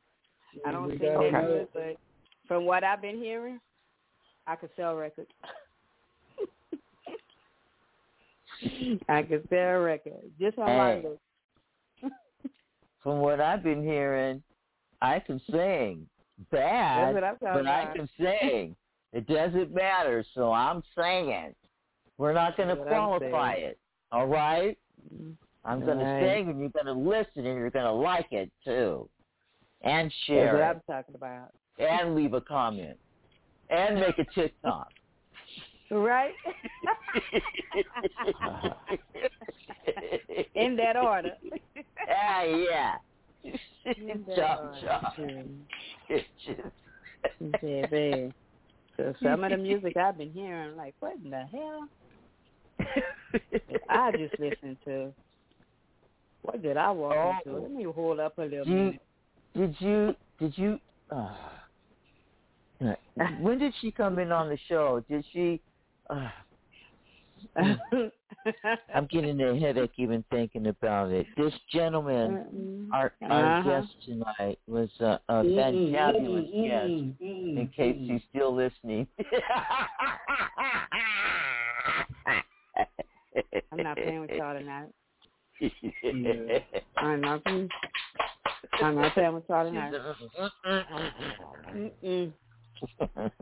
I don't we sing got that good, but from what I've been hearing, I could sell records. I could sell records. Just how Hey. look. From what I've been hearing, I can sing. Bad, That's what I'm talking but I can sing. It doesn't matter, so I'm singing. We're not going to That's what I'm qualify it. All right? Mm-hmm. I'm going to sing, and you're going to listen, and you're going to like it too, and share. That's what I'm talking about. and leave a comment, and make a TikTok. Right? In that order. ah, yeah. In that chop, order. babe. So some of the music I've been hearing, I'm like, what in the hell? I just listened to. What did I walk Oh. into? Let me hold up a little minute. did you did you uh, when did she come in on the show? Did she uh, I'm getting a headache even thinking about it. This gentleman, our our Uh-huh. guest tonight was a, a mm-mm, guest. In case he's still listening. I'm not playing with y'all tonight. I'm not playing. I'm not playing with y'all tonight.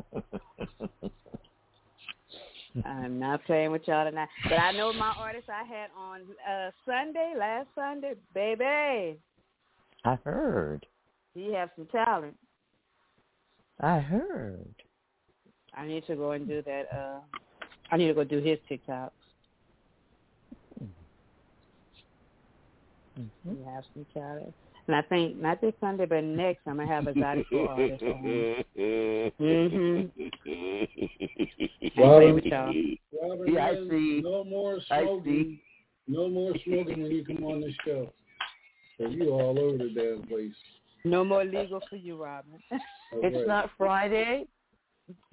I'm not playing with y'all tonight. But I know my artist I had on uh Sunday, last Sunday, baby. I heard. He have some talent. I heard. I need to go and do that. Uh I need to go do his TikToks. Mm-hmm. He have some talent. And I think not this Sunday, but next I'm gonna have a gospel artist on. Mhm. Robin, with y'all. Robin, Yeah, I man, see. no more I smoking. No more smoking when you come on the show. So you all over the damn place. No more legal for you, Robin. That's It's right. not Friday.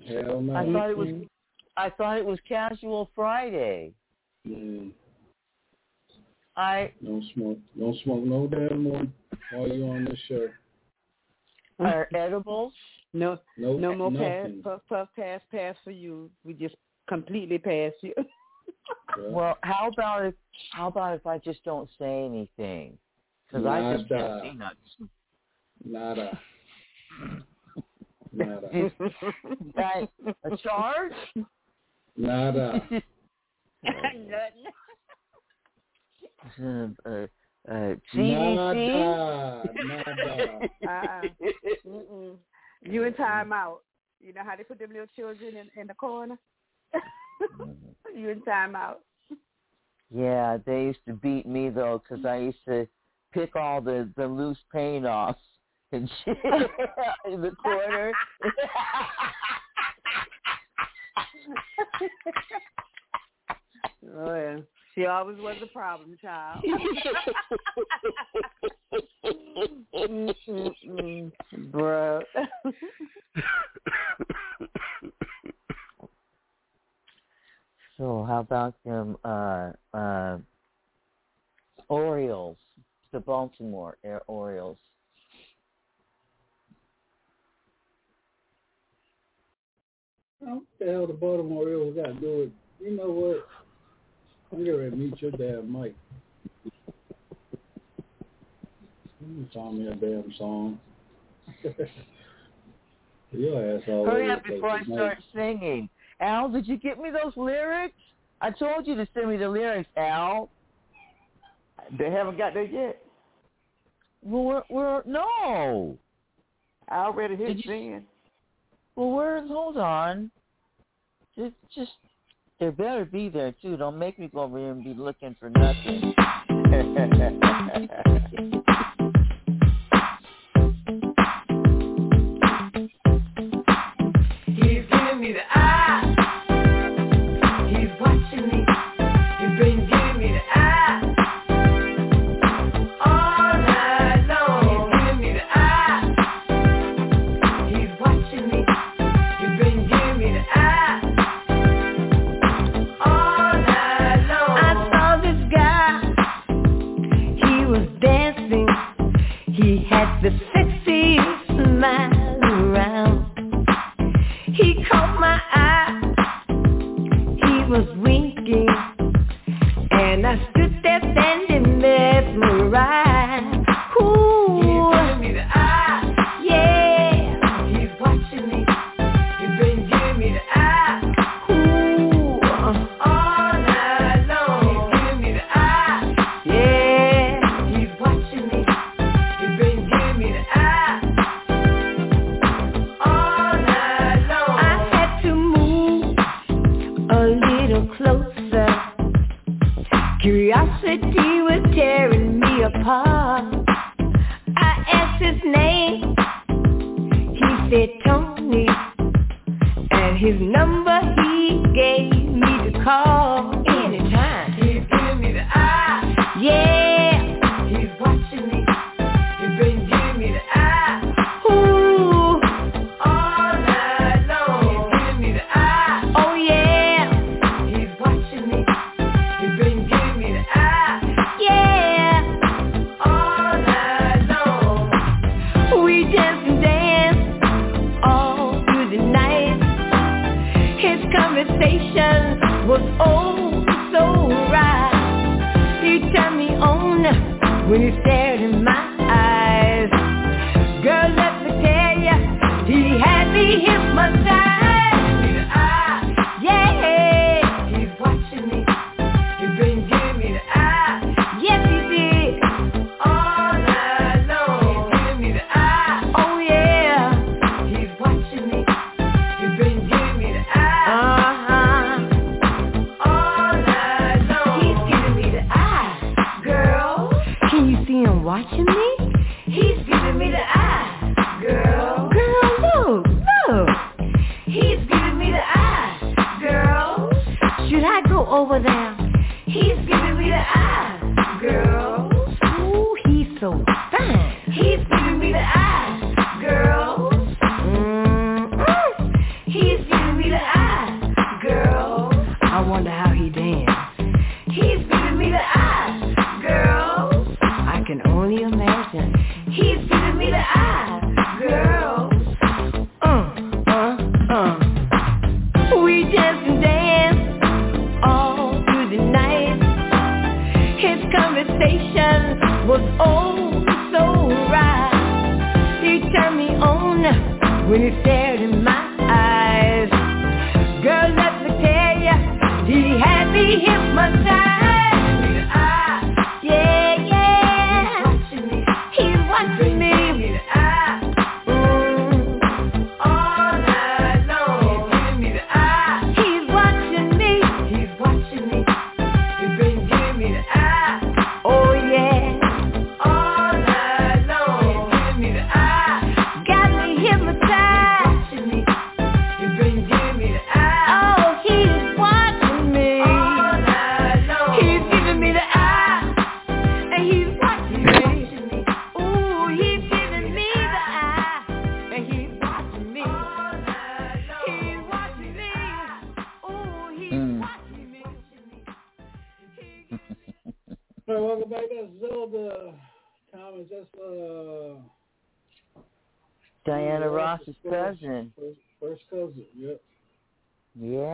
Hell no. I thought it was. I thought it was Casual Friday. Mm, I don't smoke. Don't smoke no damn more while you on this show. are edibles. No, Nope, no more pass, puff, puff, pass, pass for you. We just completely pass you. Well, how about if how about if I just don't say anything? Because I just Nada. can't see nuts. Nada. Nada. That a charge? Nada. uh, uh, uh, CDC? Nada. Nada. uh-uh. You in timeout. You know how they put them little children in, in the corner? you in timeout. Yeah, they used to beat me though, because I used to pick all the the loose paint off and shit in the corner. Oh yeah. She always was a problem child. Bruh. so how about them uh uh Orioles, the Baltimore Air Orioles? What the hell the Baltimore Orioles got to do with? You know what? I'm getting ready to mute your damn mic. You song me a damn song. your ass all Hurry over up the before I tonight. start singing. Al, did you get me those lyrics? I told you to send me the lyrics, Al. They haven't got there yet. Well, we're, we're no. I already hit Did you- send. Well, where? Hold on. Just, just, there better be there too. Don't make me go over here and be looking for nothing. He's giving me the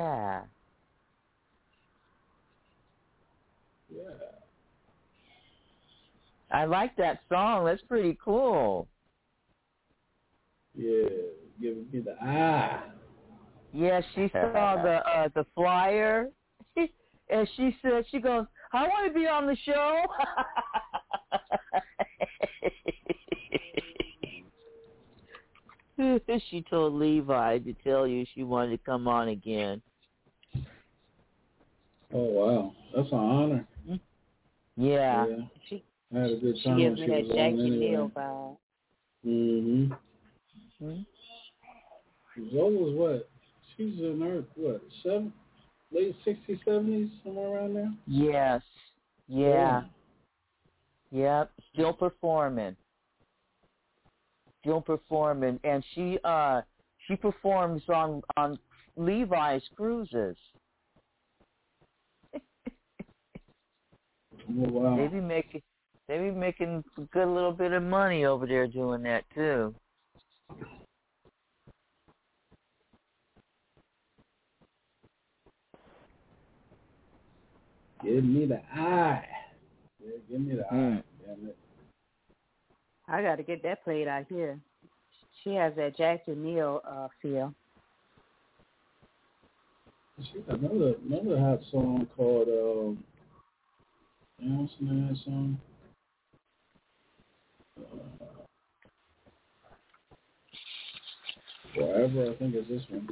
Yeah. Yeah. I like that song. That's pretty cool. Yeah. Giving me the eye. Yeah, she saw the uh the flyer and she said she goes, I want to be on the show. she told Levi to tell you she wanted to come on again. Oh wow, that's an honor. Yeah. Yeah. She I had a good she gives me that was Jackie anyway. Vibe. Mm-hmm. Hmm? Zola's what? She's in her what? Seven, late sixties, seventies, somewhere around there. Yes. Yeah. Yep. Still performing. Still performing. And she uh she performs on on Levi's cruises. Oh wow. They be making they be making a good little bit of money over there doing that too. Give me the eye. Yeah, give me the Hmm. eye. Damn it. I got to get that played out here. She has that Jackie Neal uh, feel. She got another another hot song called um. What's the that song? Uh, Forever, I think is this one.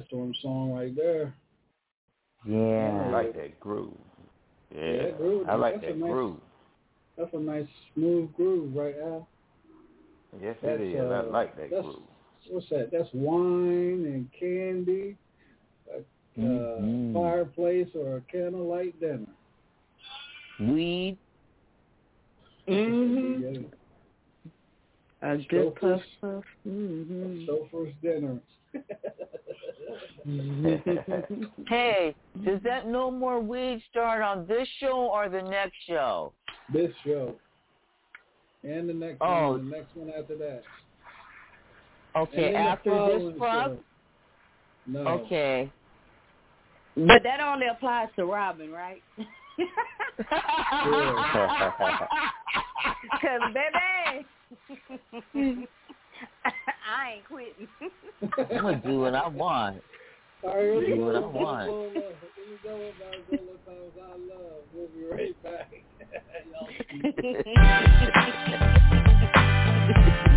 That's quiet storm song right there. Yeah. I like that groove. Yeah, Yeah, that groove, I like that's that nice- groove. That's a nice smooth groove, right, Al? Yes, That's, it is. I uh, like that that's, groove. What's that? That's wine and candy, a uh, Mhm. fireplace, or a candlelight dinner. Weed. Mm-hmm. A good puff Stouffer's- puff. Mm-hmm. Stouffer's dinner. Hey, does that no more weed start on this show or the next show? this show. And the next Oh. one, the next one after that. Okay, And then the after this following prop? show. No. Okay. But that only applies to Robin, right? Cause baby, I ain't quitting. I'm gonna do what I want. All right, here we Do what I Here we want. go. Here we go with I Love. We'll be right back.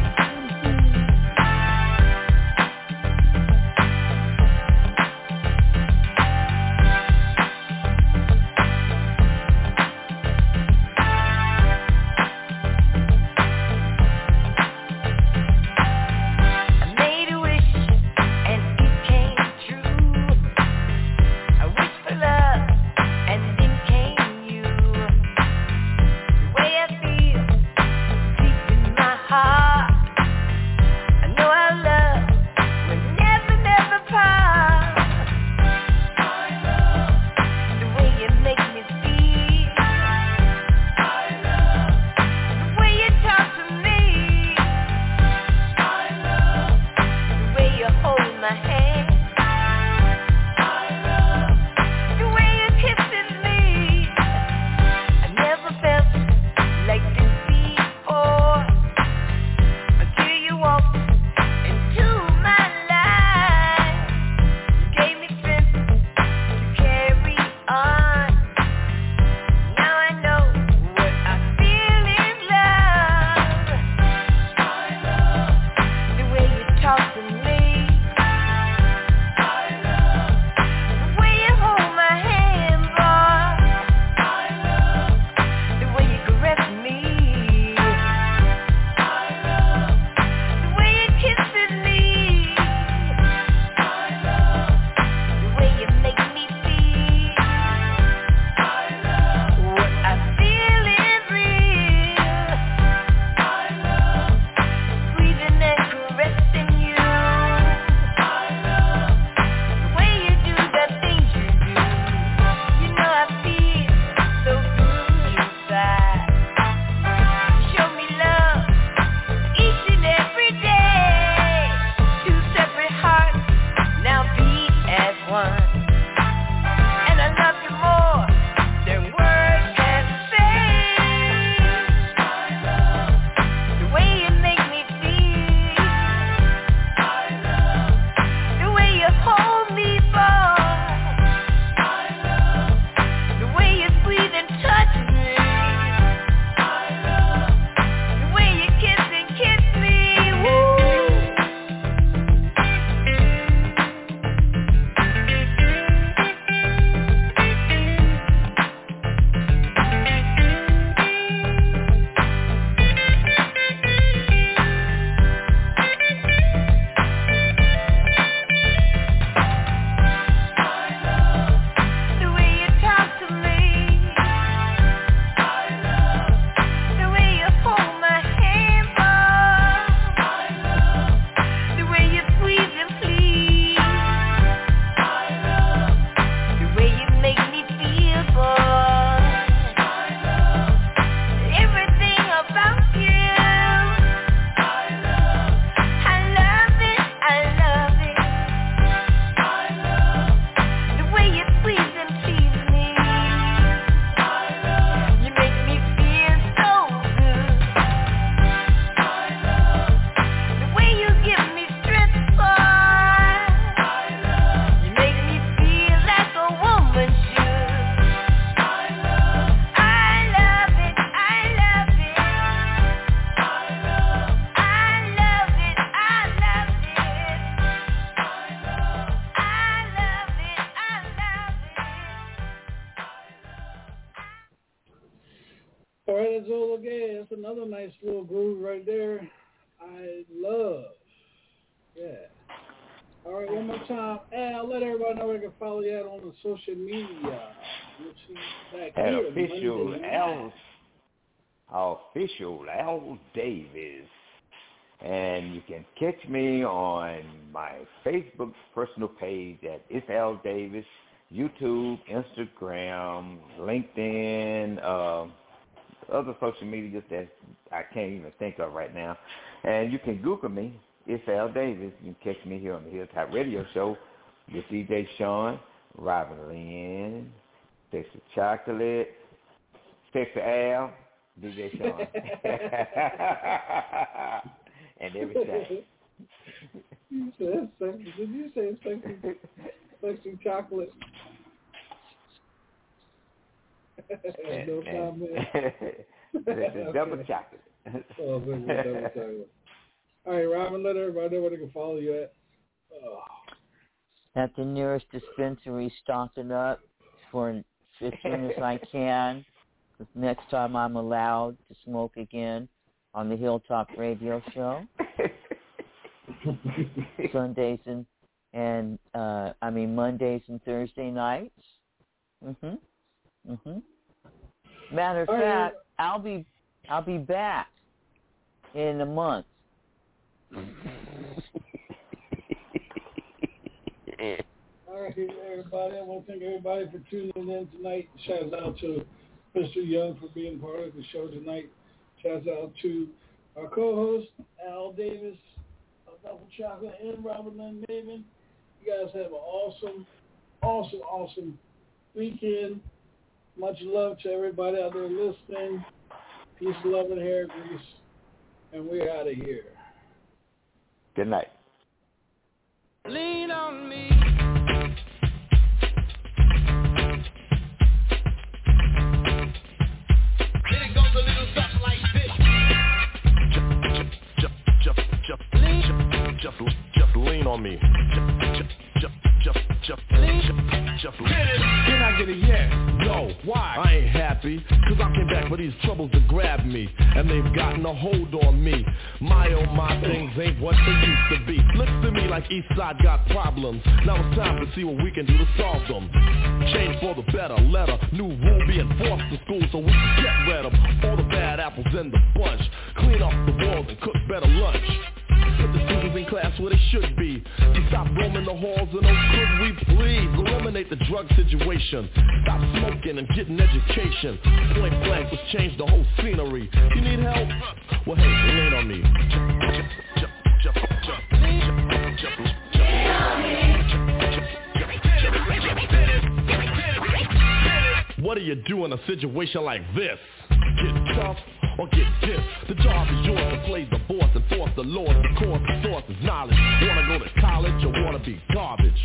I love. Yeah. All right, one more time. Al, let everybody know where they can follow you at on the social media. We'll back At official Monday L, official Al Davis, and you can catch me on my Facebook personal page at It's Al Davis, YouTube, Instagram, LinkedIn, uh, other social media that I can't even think of right now. And you can Google me, It's Al Davis. You can catch me here on the Hilltop Radio Show with DJ Sean, Robin Lynn, Sexy Chocolate, Sexy Al, DJ Sean. and everything. You said sexy. Did you say sexy, sexy chocolate? no comment. double chocolate. Oh, sexy double chocolate. All right, Robin, let everybody know where they can follow you at. Oh. At the nearest dispensary, stocking up for as soon as I can. next time I'm allowed to smoke again on the Hilltop Radio Show. Sundays and and uh I mean Mondays and Thursday nights. Mhm. Mhm. Matter of All right. fact, I'll be I'll be back in a month. All right, everybody. I want to thank everybody for tuning in tonight. Shout out to Mr. Young for being part of the show tonight. Shout out to our co-host Al Davis of Double Chocolate and Robin Lynn Maven. You guys have an awesome, awesome, awesome weekend. Much love to everybody out there listening. Peace, love, and hair grease. And we're out of here. Good night. Lean on me. It goes a little something like this. Just, just, just, just, just, just lean on me. Just, just, just, just, just, just lean. Can I get a yes? No. Why? I ain't happy, cause I came back for these troubles to grab me, and they've gotten a hold on me. My oh my things ain't what they used to be. Looks to me like Eastside got problems. Now it's time to see what we can do to solve them. Change for the better, letter, new rule being forced to school so we can get rid of all the bad apples in the bunch. Clean off the walls and cook better lunch. The students in class where they should be. To stop roaming the halls and oh could we please eliminate the drug situation. Stop smoking and get an education. Point blank, let's change the whole scenery. You need help? Well hey, lean on me. Just, just, just, What do you do in a situation like this? Get tough or get dissed. The job is yours to play the boss and force the laws. The course, the source is knowledge. Wanna go to college or wanna be garbage?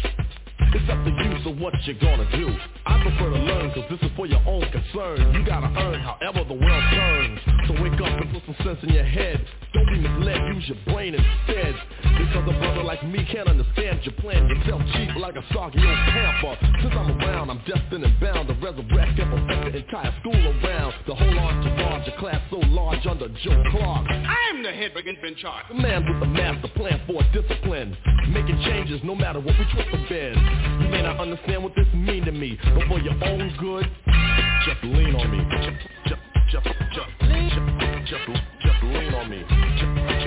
It's up to you, so what you gonna do? I prefer to learn, cause this is for your own concern. You gotta earn however the world turns. So wake up and put some sense in your head. Don't be misled, use your brain instead. Because a brother like me can't understand your plan. Yourself cheap like a soggy old pamper. Since I'm around, I'm destined and bound to resurrect and perfect the entire school around. The whole entourage, a class so large under Joe Clark. I'm the head brigand in charge. The man with the master plan for discipline. Making changes no matter what we twist the bend. May not understand what this mean to me, but for your own good, just lean on me. Just, just, just, just, just, just, just lean on me. Just,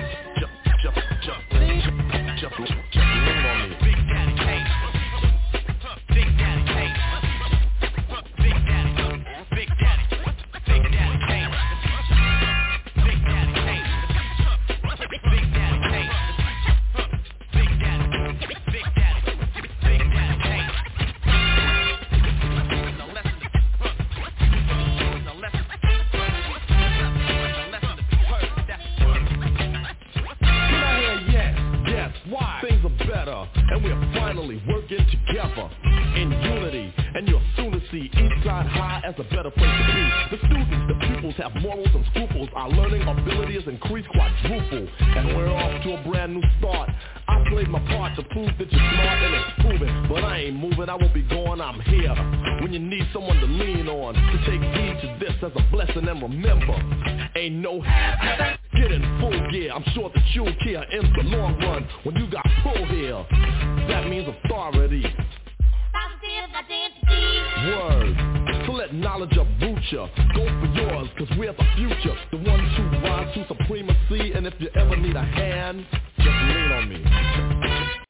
prove that you're smart and it's proven. But I ain't moving, I won't be going, I'm here. When you need someone to lean on, to take heed to this as a blessing and remember, ain't no Get in full gear, I'm sure that you'll care in the long run when you got pull here. That means authority. Word. So let knowledge uproot ya. Go for yours, cause we're the future. The ones who rise to supremacy. And if you ever need a hand, just lean on me.